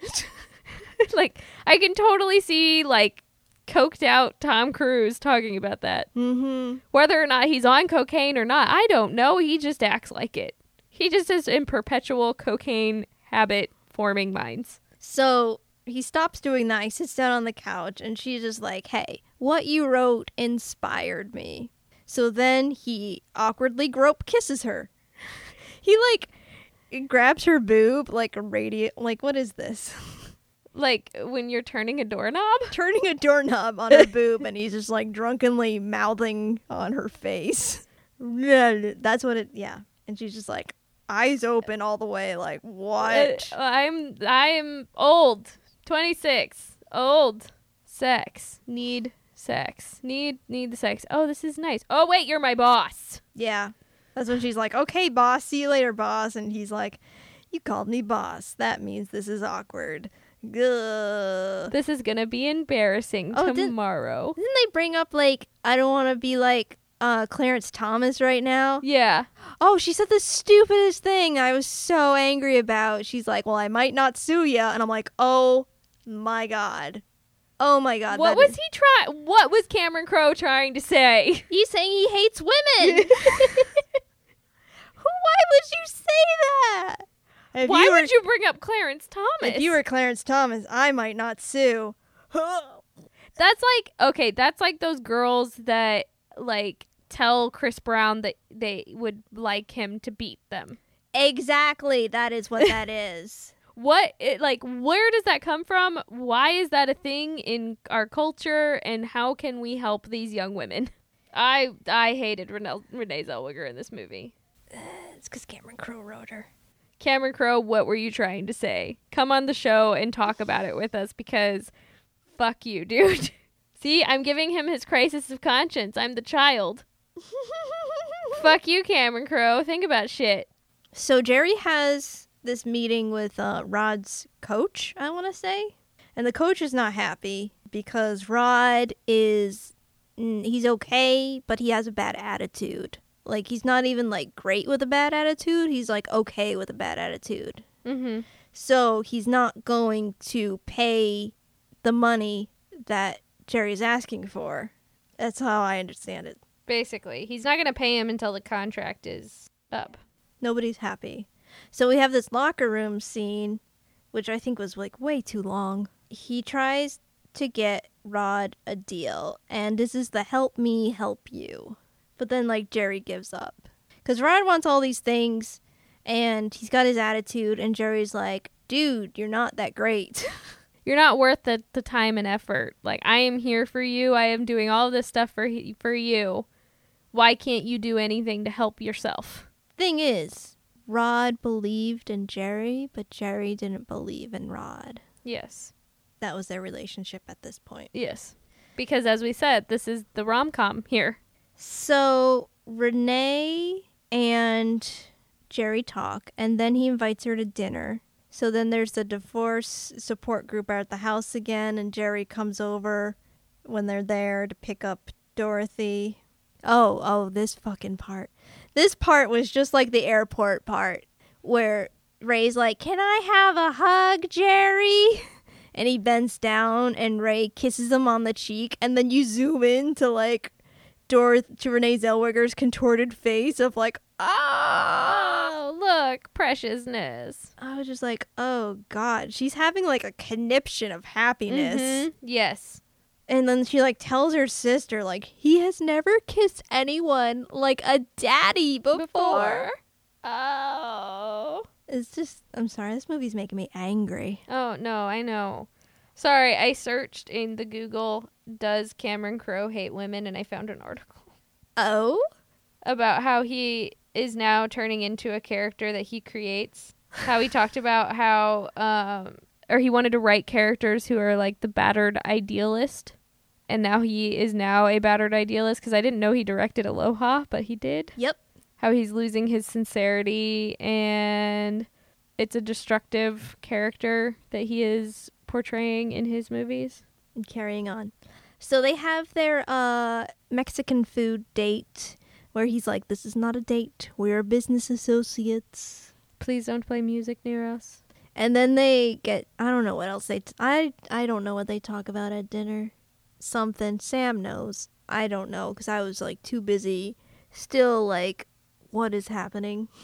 Speaker 2: like I can totally see like coked out Tom Cruise talking about that.
Speaker 1: Mm-hmm.
Speaker 2: Whether or not he's on cocaine or not, I don't know. He just acts like it. He just is in perpetual cocaine habit forming minds.
Speaker 1: So he stops doing that. He sits down on the couch, and she's just like, "Hey, what you wrote inspired me." So then he awkwardly grope kisses her. He like grabs her boob like a radiant. Like what is this?
Speaker 2: Like when you're turning a doorknob.
Speaker 1: Turning a doorknob on her boob, and he's just like drunkenly mouthing on her face. That's what it. Yeah, and she's just like eyes open all the way. Like what?
Speaker 2: Uh, I'm I'm old. 26. Old. Sex. Need sex. Need need the sex. Oh, this is nice. Oh, wait, you're my boss.
Speaker 1: Yeah. That's when she's like, okay, boss, see you later, boss. And he's like, you called me boss. That means this is awkward. Gah.
Speaker 2: This is going to be embarrassing
Speaker 1: Oh,
Speaker 2: tomorrow.
Speaker 1: Didn't they bring up, like, I don't want to be like uh, Clarence Thomas right now?
Speaker 2: Yeah.
Speaker 1: Oh, she said the stupidest thing I was so angry about. She's like, well, I might not sue ya. And I'm like, oh my God. Oh my god.
Speaker 2: what was
Speaker 1: is-
Speaker 2: he trying? What was Cameron Crowe trying to say?
Speaker 1: He's saying he hates women. Why would you say that? If
Speaker 2: Why
Speaker 1: you were,
Speaker 2: would you bring up Clarence Thomas?
Speaker 1: If you were Clarence Thomas, I might not sue.
Speaker 2: That's like okay, that's like those girls that like tell Chris Brown that they would like him to beat them.
Speaker 1: exactly. That is what that is.
Speaker 2: What it, like where does that come from? Why is that a thing in our culture and how can we help these young women? I I hated Renee, Renee Zellweger in this movie.
Speaker 1: It's because Cameron Crowe wrote her.
Speaker 2: Cameron Crowe, what were you trying to say? Come on the show and talk about it with us because fuck you, dude. See, I'm giving him his crisis of conscience. I'm the child. fuck you, Cameron Crowe. Think about shit.
Speaker 1: So Jerry has this meeting with uh, Rod's coach, I want to say. And the coach is not happy because Rod is mm, he's okay, but he has a bad attitude. Like he's not even like great with a bad attitude. He's like okay with a bad attitude.
Speaker 2: Mm-hmm.
Speaker 1: So he's not going to pay the money that Jerry's asking for. That's how I understand it.
Speaker 2: Basically, he's not going to pay him until the contract is up.
Speaker 1: Nobody's happy. So we have this locker room scene, which I think was like way too long. He tries to get Rod a deal, and this is the help me help you. But then, like, Jerry gives up. Because Rod wants all these things, and he's got his attitude, and Jerry's like, dude, you're not that great.
Speaker 2: You're not worth the, the time and effort. Like I am here for you. I am doing all this stuff for he- for you. Why can't you do anything to help yourself?
Speaker 1: Thing is, Rod believed in Jerry, but Jerry didn't believe in Rod.
Speaker 2: Yes.
Speaker 1: That was their relationship at this point.
Speaker 2: Yes. Because as we said, this is the rom com here.
Speaker 1: So Renee and Jerry talk, and then he invites her to dinner. So then there's the divorce support group at the house again, and Jerry comes over when they're there to pick up Dorothy. Oh, oh, this fucking part. This part was just like the airport part where Ray's like, Can I have a hug, Jerry? And he bends down and Ray kisses him on the cheek, and then you zoom in to like Dorothy to Renee Zellweger's contorted face of like, ah.
Speaker 2: Oh, look, preciousness.
Speaker 1: I was just like, oh god, she's having like a conniption of happiness.
Speaker 2: Mhm. Yes.
Speaker 1: And then she like tells her sister like he has never kissed anyone like a daddy before.
Speaker 2: Before. Oh.
Speaker 1: It's just I'm sorry, this movie's making me angry.
Speaker 2: Oh no, I know. Sorry, I searched in the Google does Cameron Crowe hate women and I found an article
Speaker 1: Oh?
Speaker 2: about how he is now turning into a character that he creates. How he talked about how um or he wanted to write characters who are like the battered idealist. And now he is now a battered idealist because I didn't know he directed Aloha, but he did.
Speaker 1: Yep.
Speaker 2: How he's losing his sincerity and it's a destructive character that he is portraying in his movies.
Speaker 1: And carrying on. So they have their uh Mexican food date where he's like, This is not a date. We're business associates.
Speaker 2: Please don't play music near us.
Speaker 1: And then they get I don't know what else they t- I I don't know what they talk about at dinner. Something Sam knows. I don't know cuz I was like too busy still like what is happening?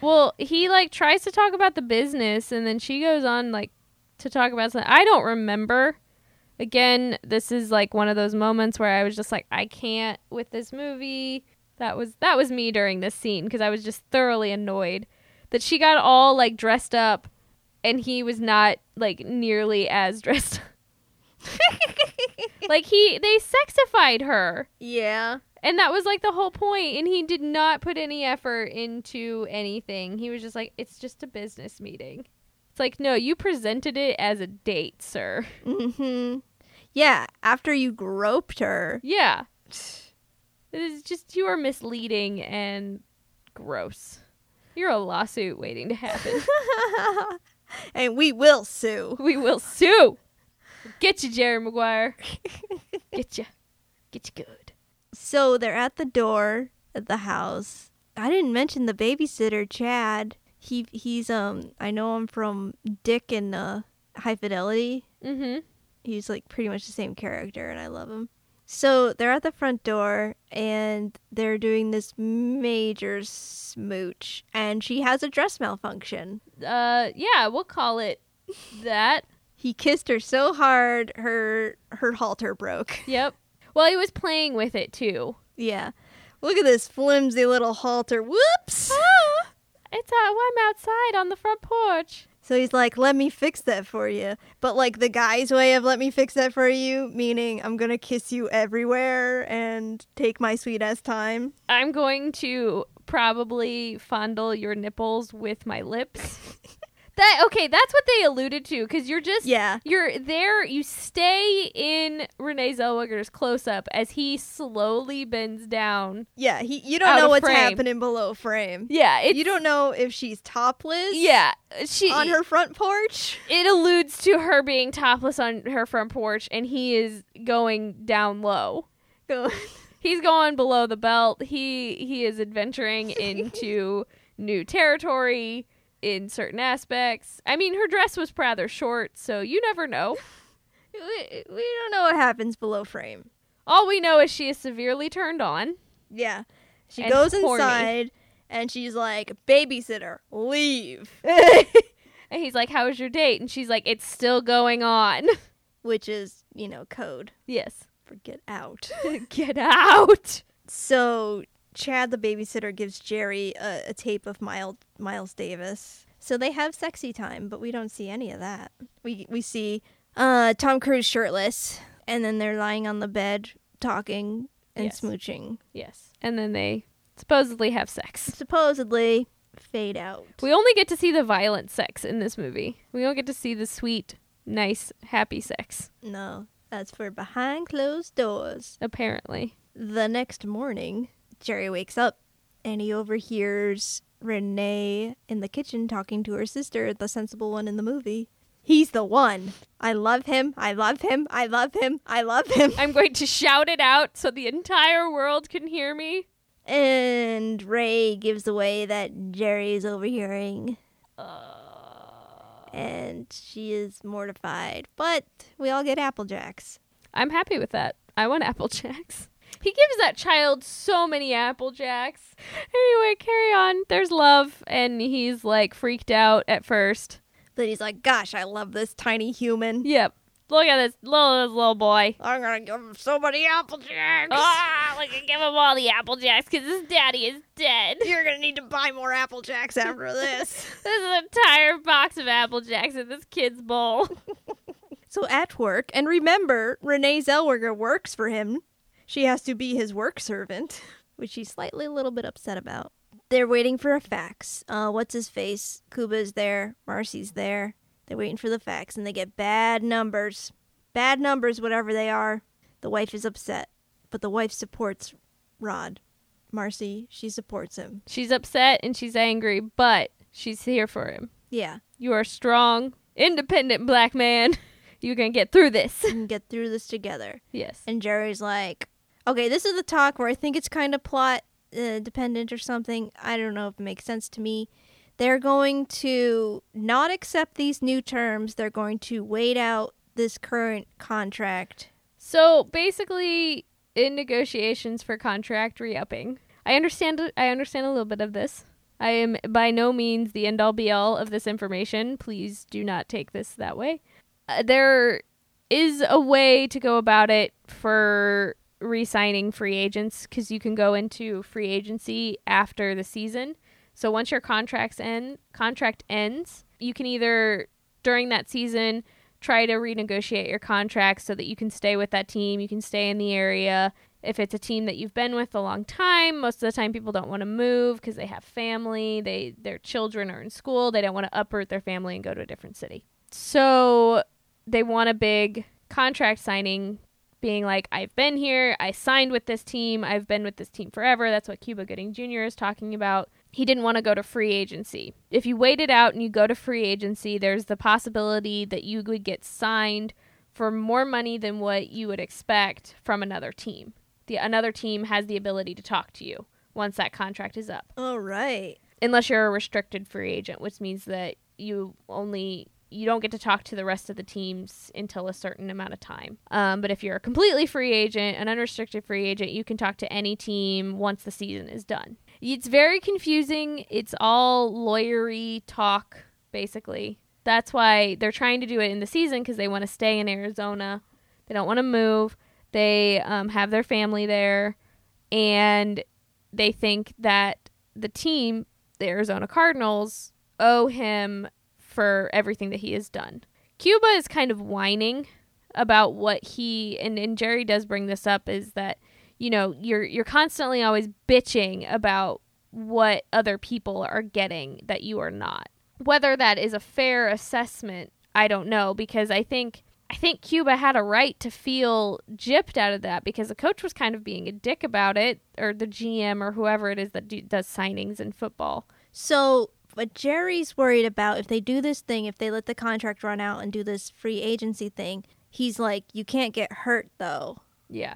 Speaker 2: Well, he like tries to talk about the business and then she goes on like to talk about something. I don't remember. Again, this is like one of those moments where I was just like I can't with this movie. That was that was me during this scene because I was just thoroughly annoyed that she got all like dressed up and he was not like nearly as dressed. like he they sexified her.
Speaker 1: Yeah.
Speaker 2: And that was like the whole point, and he did not put any effort into anything. He was just like, "It's just a business meeting." It's like, no, you presented it as a date, sir.
Speaker 1: Mhm. Yeah, after you groped her.
Speaker 2: Yeah, it's just you are misleading and gross. You're a lawsuit waiting to happen.
Speaker 1: and we will sue.
Speaker 2: we will sue. Get you, Jerry Maguire. Get you. Get you good.
Speaker 1: So they're at the door at the house. I didn't mention the babysitter, Chad. He he's um I know him from Dick and uh, High Fidelity.
Speaker 2: Mm-hmm.
Speaker 1: He's like pretty much the same character, and I love him. So they're at the front door and they're doing this major smooch, and she has a dress malfunction.
Speaker 2: Uh, yeah, we'll call it that.
Speaker 1: He kissed her so hard, her her halter broke.
Speaker 2: Yep. Well, he was playing with it too.
Speaker 1: Yeah, look at this flimsy little halter. Whoops!
Speaker 2: Ah, it's uh, I'm outside on the front porch.
Speaker 1: So he's like, "Let me fix that for you." But like the guy's way of "let me fix that for you," meaning I'm gonna kiss you everywhere and take my sweet ass time.
Speaker 2: I'm going to probably fondle your nipples with my lips. that okay, that's what they alluded to because you're just
Speaker 1: Yeah,
Speaker 2: you're there. You stay in Renee Zellweger's close up as he slowly bends down.
Speaker 1: yeah. He, you don't know what's
Speaker 2: frame.
Speaker 1: happening below frame.
Speaker 2: Yeah,
Speaker 1: you don't know if she's topless.
Speaker 2: Yeah, she
Speaker 1: on her front porch.
Speaker 2: It alludes to her being topless on her front porch, and he is going down low. He's going below the belt. He he is adventuring into new territory in certain aspects. I mean, her dress was rather short, so you never know.
Speaker 1: we, we don't know what happens below frame.
Speaker 2: All we know is she is severely turned on.
Speaker 1: Yeah, she
Speaker 2: And
Speaker 1: goes
Speaker 2: horny.
Speaker 1: inside and she's like, "Babysitter, leave,"
Speaker 2: And he's like, "How was your date?" And she's like, "It's still going on."
Speaker 1: which is you know code
Speaker 2: yes.
Speaker 1: for get out.
Speaker 2: Get out.
Speaker 1: So Chad, the babysitter, gives Jerry a, a tape of Miles, Miles Davis. So they have sexy time, but we don't see any of that. We we see uh, Tom Cruise shirtless, and then they're lying on the bed talking and
Speaker 2: Yes.
Speaker 1: smooching.
Speaker 2: Yes. And then they supposedly have sex.
Speaker 1: Supposedly fade out.
Speaker 2: We only get to see the violent sex in this movie. We don't get to see the sweet, nice, happy sex,
Speaker 1: No, that's for behind closed doors.
Speaker 2: apparently.
Speaker 1: The next morning, Jerry wakes up and he overhears Renee in the kitchen talking to her sister, the sensible one in the movie. He's the one. I love him. I love him. I love him. I love him.
Speaker 2: I'm going to shout it out so the entire world can hear me.
Speaker 1: And Ray gives away that Jerry is overhearing, uh. and she is mortified. But we all get Apple Jacks.
Speaker 2: I'm happy with that. I want Apple Jacks. He gives that child so many Apple Jacks. Anyway, carry on. There's love, and he's like freaked out at first.
Speaker 1: But he's like, gosh, I love this tiny human.
Speaker 2: Yep. Look at this little this little boy.
Speaker 1: I'm gonna give him so many Apple Jacks.
Speaker 2: Ah, like give him all the Apple Jacks because his daddy is dead.
Speaker 1: You're gonna need to buy more Apple Jacks after this.
Speaker 2: There's an entire box of Apple Jacks in this kid's bowl.
Speaker 1: so at work, and remember, Renee Zellweger works for him. She has to be his work servant, which she's slightly a little bit upset about. They're waiting for a fax. Uh, what's his face? Cuba's there. Marcy's there. They're waiting for the fax, and they get bad numbers. Bad numbers, whatever they are. The wife is upset, but the wife supports Rod. Marcy, she supports him.
Speaker 2: She's upset and she's angry, but she's here for him.
Speaker 1: Yeah,
Speaker 2: You are a strong, independent black man. You can get through this.
Speaker 1: get through this together.
Speaker 2: yes.
Speaker 1: And Jerry's like, okay, this is the talk where I think it's kind of plot uh, dependent or something. I don't know if it makes sense to me. They're going to not accept these new terms. They're going to wait out this current contract.
Speaker 2: So basically, in negotiations for contract re-upping, I understand. I understand a little bit of this. I am by no means the end all be all of this information. Please do not take this that way. Uh, there is a way to go about it for re-signing free agents because you can go into free agency after the season. So once your contracts end, contract ends, you can either during that season try to renegotiate your contract so that you can stay with that team, you can stay in the area. If it's a team that you've been with a long time, most of the time people don't want to move because they have family, they their children are in school, they don't want to uproot their family and go to a different city. So they want a big contract signing being like I've been here, I signed with this team, I've been with this team forever. That's what Cuba Gooding Jr. is talking about. He didn't want to go to free agency. If you wait it out and you go to free agency, there's the possibility that you would get signed for more money than what you would expect from another team. The another team has the ability to talk to you once that contract is up.
Speaker 1: All right.
Speaker 2: Unless you're a restricted free agent, which means that you only you don't get to talk to the rest of the teams until a certain amount of time. Um, but if you're a completely free agent, an unrestricted free agent, you can talk to any team once the season is done. It's very confusing. It's all lawyery talk, basically. That's why they're trying to do it in the season because they want to stay in Arizona. They don't want to move. They um, have their family there, and they think that the team, the Arizona Cardinals, owe him for everything that he has done. Cuba is kind of whining about what he and, and Jerry does bring this up is that you know you're you're constantly always bitching about what other people are getting that you are not. Whether that is a fair assessment, I don't know because I think I think Cuba had a right to feel gypped out of that because the coach was kind of being a dick about it or the GM or whoever it is that do, does signings in football.
Speaker 1: So but Jerry's worried about if they do this thing, if they let the contract run out and do this free agency thing, he's like, you can't get hurt though.
Speaker 2: Yeah.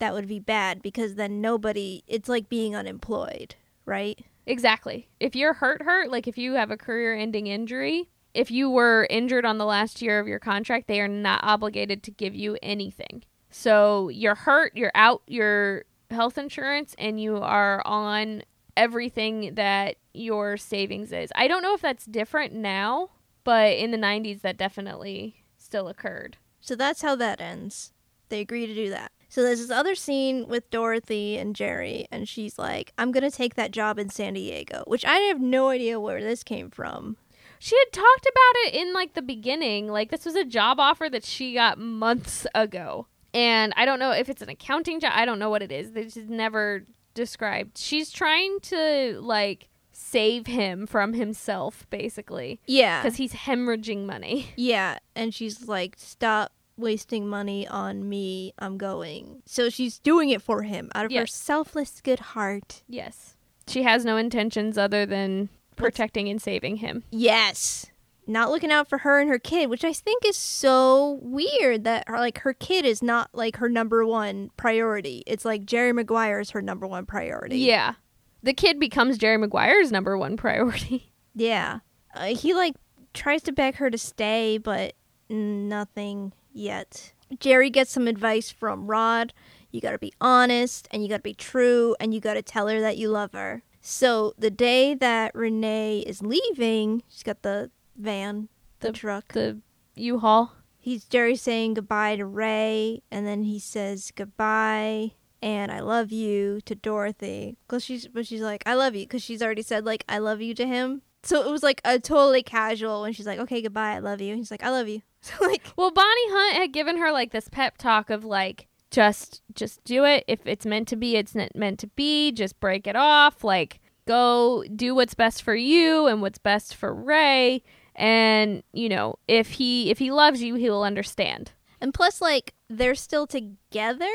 Speaker 1: That would be bad because then nobody, it's like being unemployed, right?
Speaker 2: Exactly. If you're hurt, hurt, like if you have a career ending injury, if you were injured on the last year of your contract, they are not obligated to give you anything. So you're hurt, you're out your health insurance, and you are on everything that your savings is. I don't know if that's different now, but in the 90s, that definitely still occurred.
Speaker 1: So that's how that ends. They agree to do that. So there's this other scene with Dorothy and Jerry, and she's like, I'm going to take that job in San Diego, which I have no idea where this came from.
Speaker 2: She had talked about it in like the beginning. Like, this was a job offer that she got months ago. And I don't know if it's an accounting job. I don't know what it is. They just never described. She's trying to like save him from himself, basically.
Speaker 1: Yeah.
Speaker 2: Because he's hemorrhaging money.
Speaker 1: Yeah. And she's like, stop wasting money on me. I'm going. So she's doing it for him out of her selfless good heart.
Speaker 2: Yes. She has no intentions other than protecting and saving him.
Speaker 1: Yes. Not looking out for her and her kid, which I think is so weird that her, like her kid is not like her number one priority. It's like Jerry Maguire is her number one priority.
Speaker 2: Yeah. The kid becomes Jerry Maguire's number one priority.
Speaker 1: Yeah. Uh, he like tries to beg her to stay, but nothing yet. Jerry gets some advice from Rod. You got to be honest and you got to be true and you got to tell her that you love her. So the day that Renee is leaving, she's got the van, the,
Speaker 2: The-
Speaker 1: truck.
Speaker 2: The U-Haul.
Speaker 1: He's Jerry saying goodbye to Ray, and then he says goodbye and I love you to Dorothy. Cause she's, but she's like I love you, cause she's already said like I love you to him. So it was like a totally casual when she's like, okay, goodbye, I love you. And he's like, I love you. So like,
Speaker 2: Well, Bonnie Hunt had given her like this pep talk of like just just do it. If it's meant to be, it's meant to be. Just break it off. Like go do what's best for you and what's best for Ray. And you know, if he if he loves you, he will understand.
Speaker 1: and plus like they're still together,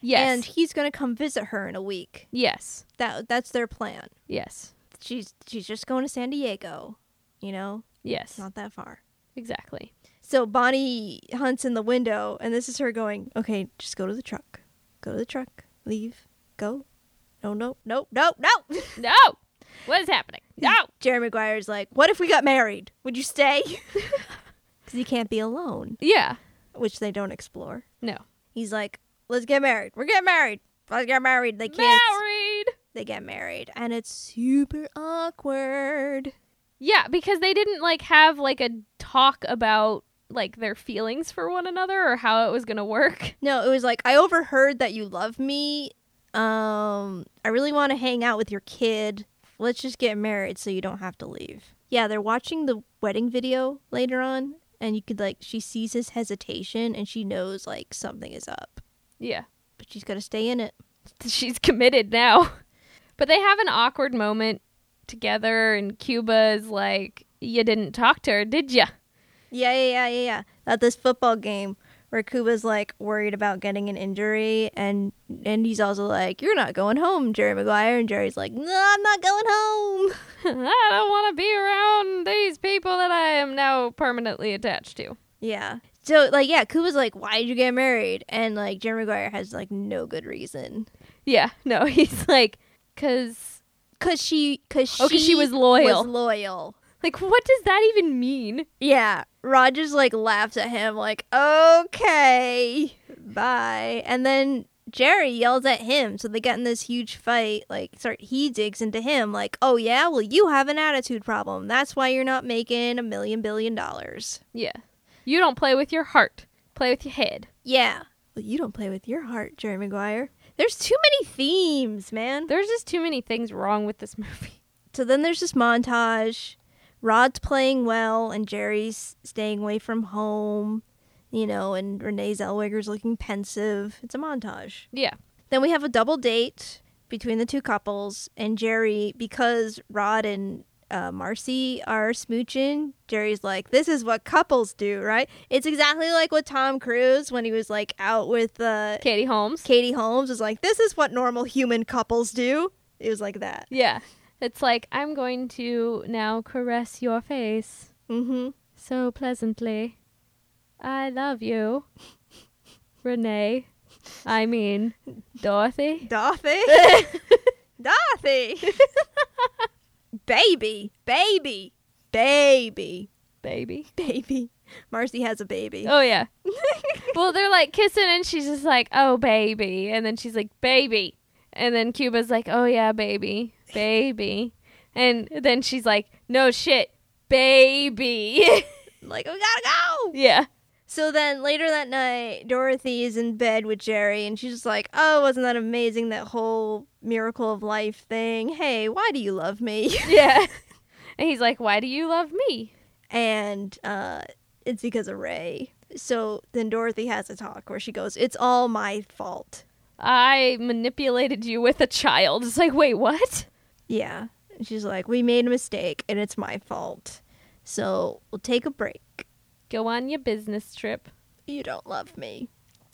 Speaker 2: Yes.
Speaker 1: and he's gonna come visit her in a week.
Speaker 2: yes.
Speaker 1: That that's their plan.
Speaker 2: Yes.
Speaker 1: She's she's just going to San Diego, you know,
Speaker 2: Yes.
Speaker 1: not that far.
Speaker 2: exactly.
Speaker 1: So Bonnie Hunt's in the window, and this is her going, okay, just go to the truck. Go to the truck. Leave. Go. No, no, no, no, no.
Speaker 2: No. What is happening? No.
Speaker 1: Jerry Maguire's like, what if we got married? Would you stay? Because he can't be alone,
Speaker 2: Yeah.
Speaker 1: which they don't explore.
Speaker 2: No.
Speaker 1: He's like, let's get married. We're getting married. Let's get married. They can't.
Speaker 2: Married.
Speaker 1: They get married. And it's super awkward.
Speaker 2: Yeah, because they didn't like have like a talk about like their feelings for one another or how it was going to work.
Speaker 1: No, it was like, I overheard that you love me. Um, I really want to hang out with your kid. Let's just get married so you don't have to leave. Yeah, they're watching the wedding video later on, and you could like she sees his hesitation and she knows like something is up,
Speaker 2: Yeah.
Speaker 1: but she's got to stay in it.
Speaker 2: She's committed now. But they have an awkward moment together and Cuba's like, "You didn't talk to her, did ya?"
Speaker 1: Yeah, yeah, yeah, yeah, yeah. At this football game where Cuba's like worried about getting an injury, and and he's also like, "You're not going home, Jerry Maguire," and Jerry's like, "No, I'm not going home."
Speaker 2: I don't want to be around these people that I am now permanently attached to.
Speaker 1: Yeah. So like, yeah, Cuba's like, "Why did you get married?" And like, Jerry Maguire has like no good reason.
Speaker 2: Yeah, no, he's like, cause
Speaker 1: Cause she, cause she,
Speaker 2: Oh, 'cause she was loyal.
Speaker 1: Was loyal.
Speaker 2: like, what does that even mean?
Speaker 1: Yeah. Just like laughs at him, like, okay, bye. And then Jerry yells at him, so they get in this huge fight. Like, start he digs into him, like, oh yeah, well you have an attitude problem. That's why you're not making a million billion dollars.
Speaker 2: Yeah. You don't play with your heart. Play with your head.
Speaker 1: Yeah. Well, you don't play with your heart, Jerry Maguire. There's too many themes, man.
Speaker 2: There's just too many things wrong with this movie.
Speaker 1: So then there's this montage. Rod's playing well, and Jerry's staying away from home, you know, and Renee Zellweger's looking pensive. It's a montage.
Speaker 2: Yeah.
Speaker 1: Then we have a double date between the two couples, and Jerry, because Rod and uh, Marcy are smooching, Jerry's like, "This is what couples do, right?" It's exactly like with Tom Cruise when he was like out with uh,
Speaker 2: Katie Holmes.
Speaker 1: Katie Holmes. Was like, "This is what normal human couples do." It was like that.
Speaker 2: Yeah. It's like, I'm going to now caress your face
Speaker 1: Mm-hmm.
Speaker 2: so pleasantly. I love you. Renee. I mean, Dorothy.
Speaker 1: Dorothy. Dorothy. baby. Baby. Baby.
Speaker 2: Baby.
Speaker 1: Baby. Marcy has a baby.
Speaker 2: Oh, yeah. well, they're like kissing, and she's just like, oh, baby. And then she's like, baby. And then Cuba's like, oh, yeah, baby. Baby. And then she's like, no shit, baby.
Speaker 1: Like, we gotta go.
Speaker 2: yeah.
Speaker 1: So then later that night, Dorothy is in bed with Jerry and she's just like, Oh, wasn't that amazing? That whole miracle of life thing. Hey, why do you love me?
Speaker 2: Yeah. and he's like, why do you love me?
Speaker 1: and uh, it's because of Ray. So then Dorothy has a talk where she goes, It's all my fault.
Speaker 2: I manipulated you with a child. It's like, wait, what?
Speaker 1: Yeah. She's like, We made a mistake and it's my fault. So we'll take a break.
Speaker 2: Go on your business trip.
Speaker 1: You don't love me.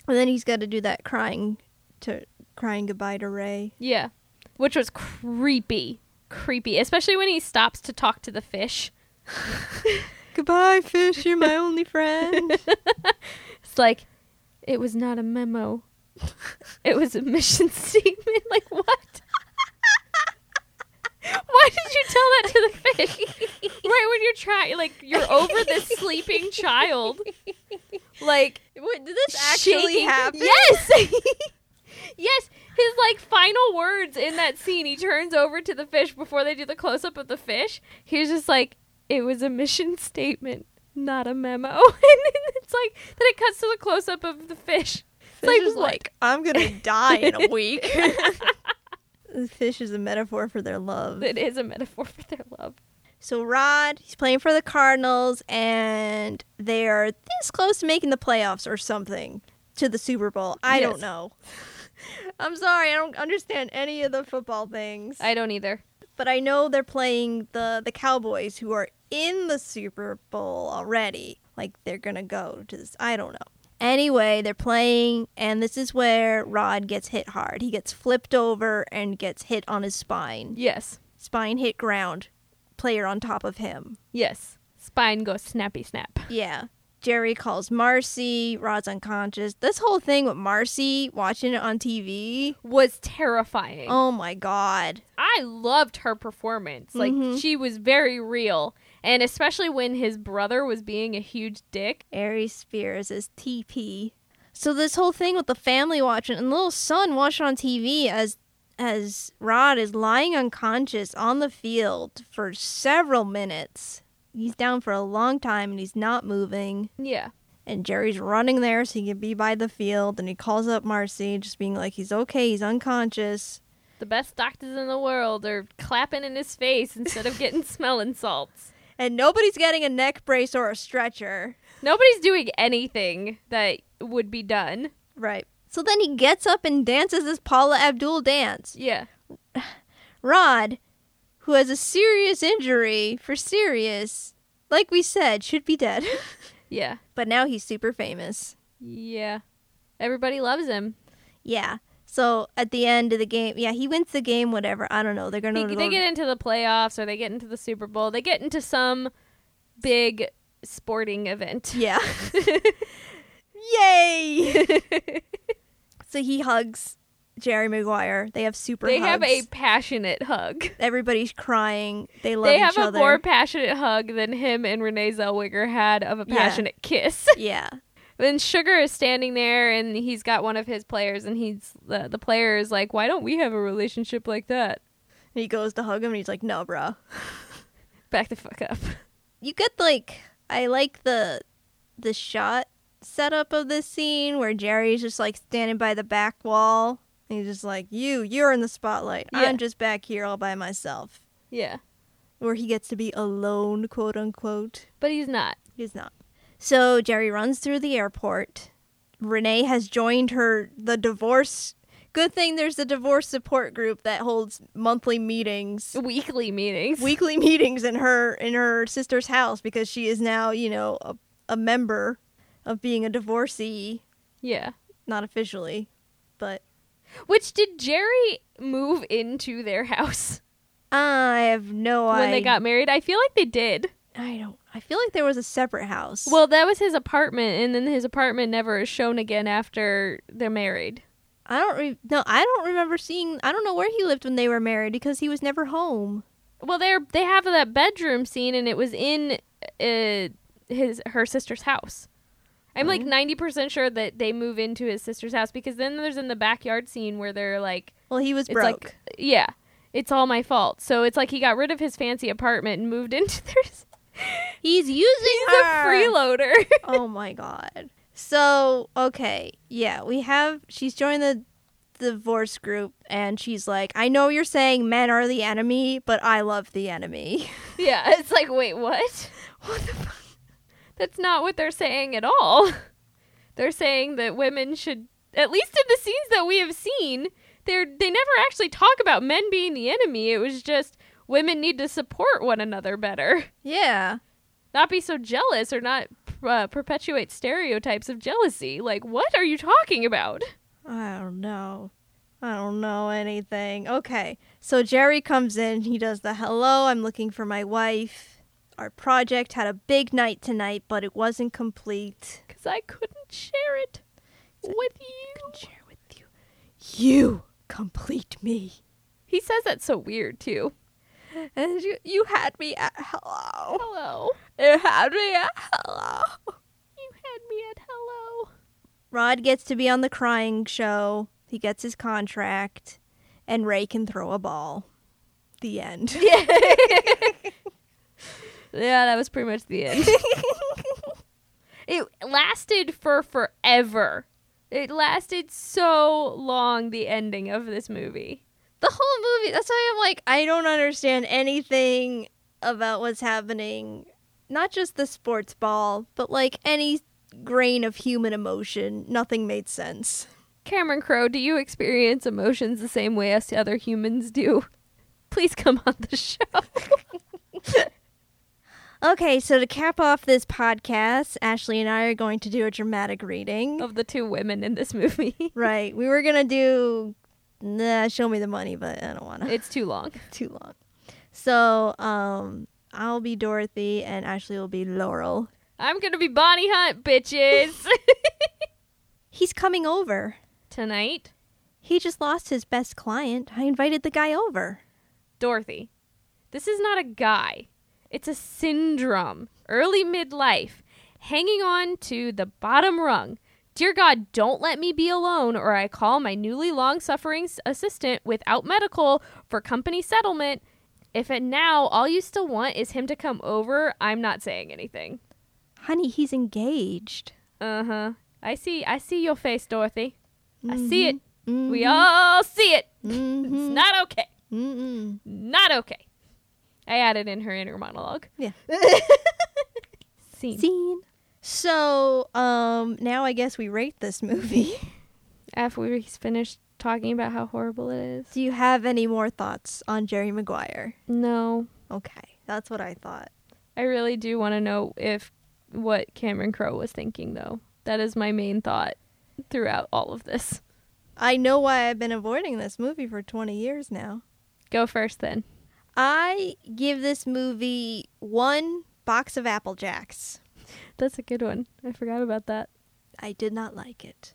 Speaker 1: And then he's got to do that crying to crying goodbye to Ray.
Speaker 2: Yeah. Which was creepy. Creepy. Especially when he stops to talk to the fish.
Speaker 1: Goodbye, fish. You're my only friend.
Speaker 2: It's like, it was not a memo. It was a mission statement. Like, what? Why did you tell that to the fish? right when you're trying, like, you're over this sleeping child. Like,
Speaker 1: Wait, did this actually
Speaker 2: shaking-
Speaker 1: happen?
Speaker 2: Yes. yes. His like final words in that scene, he turns over to the fish before they do the close up of the fish. He's just like, "It was a mission statement, not a memo." and then it's like then it cuts to the close up of the fish. It's
Speaker 1: Fish
Speaker 2: like,
Speaker 1: is like, I'm gonna die in a week. The fish is a metaphor for their love.
Speaker 2: it is a metaphor for their love.
Speaker 1: So Rod, he's playing for the Cardinals, and they are this close to making the playoffs or something to the Super Bowl. I
Speaker 2: Yes.
Speaker 1: don't know. I'm sorry, I don't understand any of the football things.
Speaker 2: I don't either.
Speaker 1: but I know they're playing the the Cowboys who are in the Super Bowl already. Like they're gonna go to this. I don't know. Anyway, they're playing, and this is where Rod gets hit hard. He gets flipped over and gets hit on his spine.
Speaker 2: Yes.
Speaker 1: Spine hit ground. Player on top of him.
Speaker 2: Yes. Spine goes snappy snap.
Speaker 1: Yeah. Jerry calls Marcy. Rod's unconscious. This whole thing with Marcy watching it on TV.
Speaker 2: Was terrifying.
Speaker 1: Oh my god.
Speaker 2: I loved her performance. Like
Speaker 1: Mhm.
Speaker 2: she was very real. And especially when his brother was being a huge dick.
Speaker 1: Aries Spears is TP. So this whole thing with the family watching and little son watching on TV as as Rod is lying unconscious on the field for several minutes. He's down for a long time and he's not moving.
Speaker 2: Yeah.
Speaker 1: And Jerry's running there so he can be by the field and he calls up Marcy, just being like he's okay, he's unconscious.
Speaker 2: The best doctors in the world are clapping in his face instead of getting smelling salts.
Speaker 1: And nobody's getting a neck brace or a stretcher.
Speaker 2: Nobody's doing anything that would be done.
Speaker 1: Right. So then he gets up and dances this Paula Abdul dance.
Speaker 2: Yeah.
Speaker 1: Rod, who has a serious injury for serious, like we said, should be dead.
Speaker 2: Yeah.
Speaker 1: but now he's super famous.
Speaker 2: Yeah. Everybody loves him.
Speaker 1: Yeah. So at the end of the game, yeah, he wins the game, whatever. I don't know. They're going
Speaker 2: They, they get into the playoffs or they get into the Super Bowl. They get into some big sporting event.
Speaker 1: Yeah. Yay! so he hugs Jerry Maguire. They have super.
Speaker 2: They have a passionate hug.
Speaker 1: Everybody's crying. They love
Speaker 2: They have a
Speaker 1: other.
Speaker 2: more passionate hug than him and Renee Zellweger had of a
Speaker 1: Yeah.
Speaker 2: passionate kiss.
Speaker 1: yeah.
Speaker 2: Then Sugar is standing there and he's got one of his players and he's the, the player is like, "Why don't we have a relationship like that?"
Speaker 1: And he goes to hug him, and he's like, "No, bro."
Speaker 2: Back the fuck up.
Speaker 1: You get like I like the the shot setup of this scene where Jerry's just like standing by the back wall. And he's just like, "You, you're in the spotlight.
Speaker 2: Yeah.
Speaker 1: I'm just back here all by myself."
Speaker 2: Yeah.
Speaker 1: Where he gets to be alone, quote unquote.
Speaker 2: But he's not.
Speaker 1: He's not. So Jerry runs through the airport. Renee has joined her the divorce. Good thing there's a divorce support group that holds monthly meetings,
Speaker 2: Weekly meetings.
Speaker 1: weekly meetings in her in her sister's house because she is now, you know, a, a member of being a divorcee,
Speaker 2: yeah.
Speaker 1: not officially, but
Speaker 2: Which did Jerry move into their house
Speaker 1: I have no idea.
Speaker 2: when they got married? I feel like they did.
Speaker 1: I don't. I feel like there was a separate house.
Speaker 2: Well, that was his apartment, and then his apartment never is shown again after they're married.
Speaker 1: I don't. Re- no, I don't remember seeing. I don't know where he lived when they were married because he was never home.
Speaker 2: Well, they're they have that bedroom scene, and it was in uh, his her sister's house. I'm like
Speaker 1: Oh.
Speaker 2: ninety percent sure that they move into his sister's house because then there's in the backyard scene where they're like,
Speaker 1: Well, he was
Speaker 2: it's
Speaker 1: broke.
Speaker 2: like, yeah, it's all my fault. So it's like he got rid of his fancy apartment and moved into theirs.
Speaker 1: He's using
Speaker 2: He's a freeloader.
Speaker 1: oh my god. So okay, yeah, we have. She's joined the divorce group, and she's like, "I know you're saying men are the enemy, but I love the enemy."
Speaker 2: yeah, it's like, wait, what?
Speaker 1: what the fuck?
Speaker 2: That's not what they're saying at all. They're saying that women should, at least in the scenes that we have seen, they're they never actually talk about men being the enemy. It was just women need to support one another better,
Speaker 1: Yeah.
Speaker 2: not be so jealous or not uh, perpetuate stereotypes of jealousy. Like, what are you talking about?
Speaker 1: I don't know. I don't know anything. Okay. So Jerry comes in. He does the hello, I'm looking for my wife. Our project had a big night tonight, but it wasn't complete.
Speaker 2: Because I couldn't share it with you.
Speaker 1: Share with you. You complete me.
Speaker 2: He says that so weird too.
Speaker 1: And you, you had me at hello.
Speaker 2: Hello.
Speaker 1: You had me at hello.
Speaker 2: You had me at hello.
Speaker 1: Rod gets to be on the crying show. He gets his contract, and Ray can throw a ball. The end.
Speaker 2: Yeah. yeah, that was pretty much the end. it lasted for forever. It lasted so long, the ending of this movie.
Speaker 1: The whole movie. That's why I'm like, I don't understand anything about what's happening. Not just the sports ball, but like any grain of human emotion. Nothing made sense.
Speaker 2: Cameron Crowe, do you experience emotions the same way as other humans do? Please come on the show.
Speaker 1: Okay, so to cap off this podcast, Ashley and I are going to do a dramatic reading.
Speaker 2: of the two women in this movie.
Speaker 1: Right. We were gonna do nah, show me the money, but I don't wanna.
Speaker 2: it's too long.
Speaker 1: too long. So, um, I'll be Dorothy and Ashley will be Laurel.
Speaker 2: I'm gonna be Bonnie Hunt, bitches.
Speaker 1: He's coming over.
Speaker 2: Tonight,
Speaker 1: He just lost his best client. I invited the guy over.
Speaker 2: Dorothy. This is not a guy. It's a syndrome. Early midlife. Hanging on to the bottom rung. Dear God, don't let me be alone, or I call my newly long suffering assistant without medical for company settlement. If it now all you still want is him to come over, I'm not saying anything.
Speaker 1: Honey, he's engaged.
Speaker 2: Uh huh. I see. I see your face, Dorothy. I see it.
Speaker 1: Mhm.
Speaker 2: We all see it.
Speaker 1: Mhm.
Speaker 2: It's not okay.
Speaker 1: Mm-mm.
Speaker 2: Not okay. I added in her inner monologue.
Speaker 1: Yeah.
Speaker 2: Scene.
Speaker 1: Scene. So, um, now I guess we rate this movie.
Speaker 2: After we finished talking about how horrible it is.
Speaker 1: Do you have any more thoughts on Jerry Maguire?
Speaker 2: No.
Speaker 1: Okay, that's what I thought.
Speaker 2: I really do want to know if what Cameron Crowe was thinking, though. That is my main thought throughout all of this.
Speaker 1: I know why I've been avoiding this movie for 20 years now.
Speaker 2: Go first, then.
Speaker 1: I give this movie one box of Apple Jacks.
Speaker 2: That's a good one. I forgot about that.
Speaker 1: I did not like it.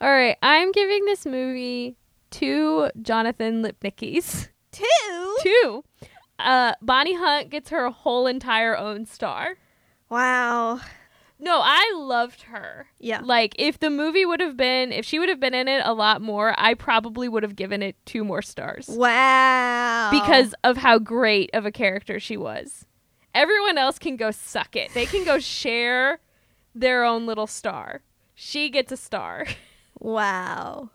Speaker 2: All right, I'm giving this movie two Jonathan Lipnickies.
Speaker 1: Two?
Speaker 2: Two. Uh, Bonnie Hunt gets her whole entire own star.
Speaker 1: Wow.
Speaker 2: No, I loved her.
Speaker 1: Yeah.
Speaker 2: Like, if the movie would have been, if she would have been in it a lot more, I probably would have given it two more stars
Speaker 1: Wow.
Speaker 2: because of how great of a character she was. Everyone else can go suck it. They can go share their own little star. She gets a star.
Speaker 1: Wow.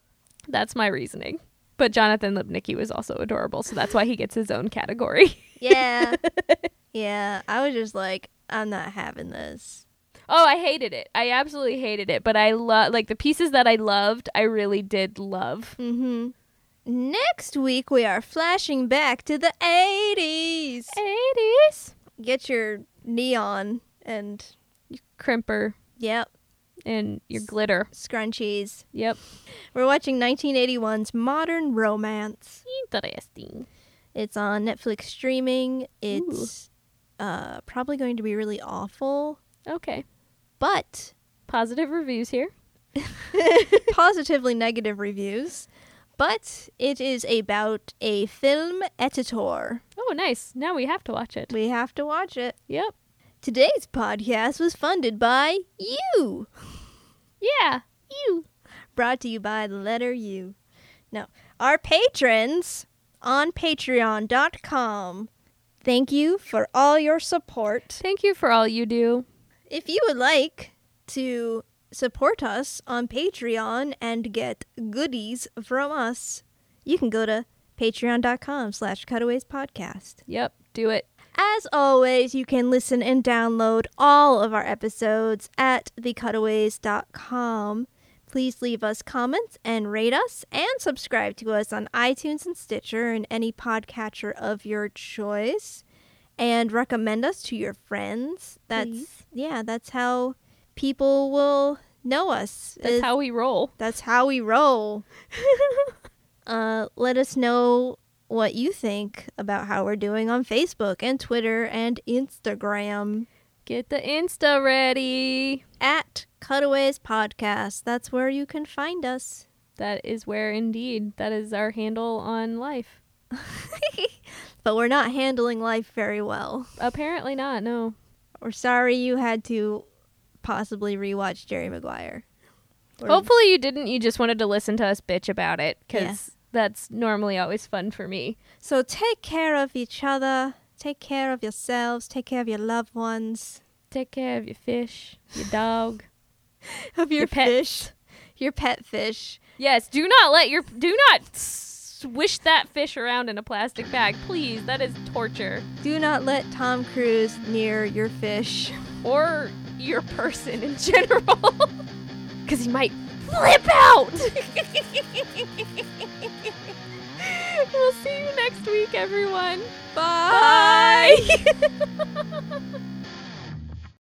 Speaker 2: That's my reasoning. But Jonathan Lipnicki was also adorable, so that's why he gets his own category.
Speaker 1: Yeah. yeah. I was just like, I'm not having this.
Speaker 2: Oh, I hated it. I absolutely hated it. But I love like the pieces that I loved. I really did love.
Speaker 1: Mm-hmm. Next week we are flashing back to the 80s.
Speaker 2: Eighties
Speaker 1: Get your neon and
Speaker 2: crimper
Speaker 1: yep,
Speaker 2: and your glitter.
Speaker 1: scrunchies.
Speaker 2: Yep.
Speaker 1: We're watching 1981's Modern Romance.
Speaker 2: Interesting.
Speaker 1: It's on Netflix streaming. It's uh, probably going to be really awful,
Speaker 2: Okay.
Speaker 1: but
Speaker 2: Positive reviews here.
Speaker 1: positively negative reviews. But it is about a film editor.
Speaker 2: Oh, nice. Now we have to watch it.
Speaker 1: We have to watch it.
Speaker 2: Yep.
Speaker 1: Today's podcast was funded by you.
Speaker 2: Yeah. You.
Speaker 1: Brought to you by the letter U. No, our patrons on patreon.com. Thank you for all your support.
Speaker 2: Thank you for all you do.
Speaker 1: If you would like to support us on Patreon and get goodies from us, you can go to patreon.com slash cutaways podcast.
Speaker 2: Yep. Do it.
Speaker 1: As always, you can listen and download all of our episodes at thecutaways.com. Please leave us comments and rate us and subscribe to us on iTunes and Stitcher and any podcatcher of your choice. And recommend us to your friends. That's
Speaker 2: Please.
Speaker 1: yeah, that's how people will know us.
Speaker 2: That's
Speaker 1: is-
Speaker 2: how we roll.
Speaker 1: that's how we roll. uh, let us know what you think about how we're doing on Facebook and Twitter and Instagram
Speaker 2: Get the Insta ready.
Speaker 1: at Cutaways Podcast. That's where you can find us.
Speaker 2: That is where indeed. That is our handle on life.
Speaker 1: but we're not handling life very well.
Speaker 2: Apparently not, no.
Speaker 1: We're sorry you had to possibly rewatch Jerry Maguire. We're-
Speaker 2: Hopefully you didn't. You just wanted to listen to us bitch about it because
Speaker 1: Yeah.
Speaker 2: that's normally always fun for me.
Speaker 1: So take care of each other. Take care of yourselves. Take care of your loved ones.
Speaker 2: Take care of your fish, your dog.
Speaker 1: Of your,
Speaker 2: Your pets.
Speaker 1: fish. Your pet fish.
Speaker 2: Yes, do not let your do not swish that fish around in a plastic bag, please. That is torture.
Speaker 1: Do not let Tom Cruise near your fish.
Speaker 2: Or your person in general, because he might flip out. we'll see you next week, everyone.
Speaker 1: Bye.
Speaker 2: Bye.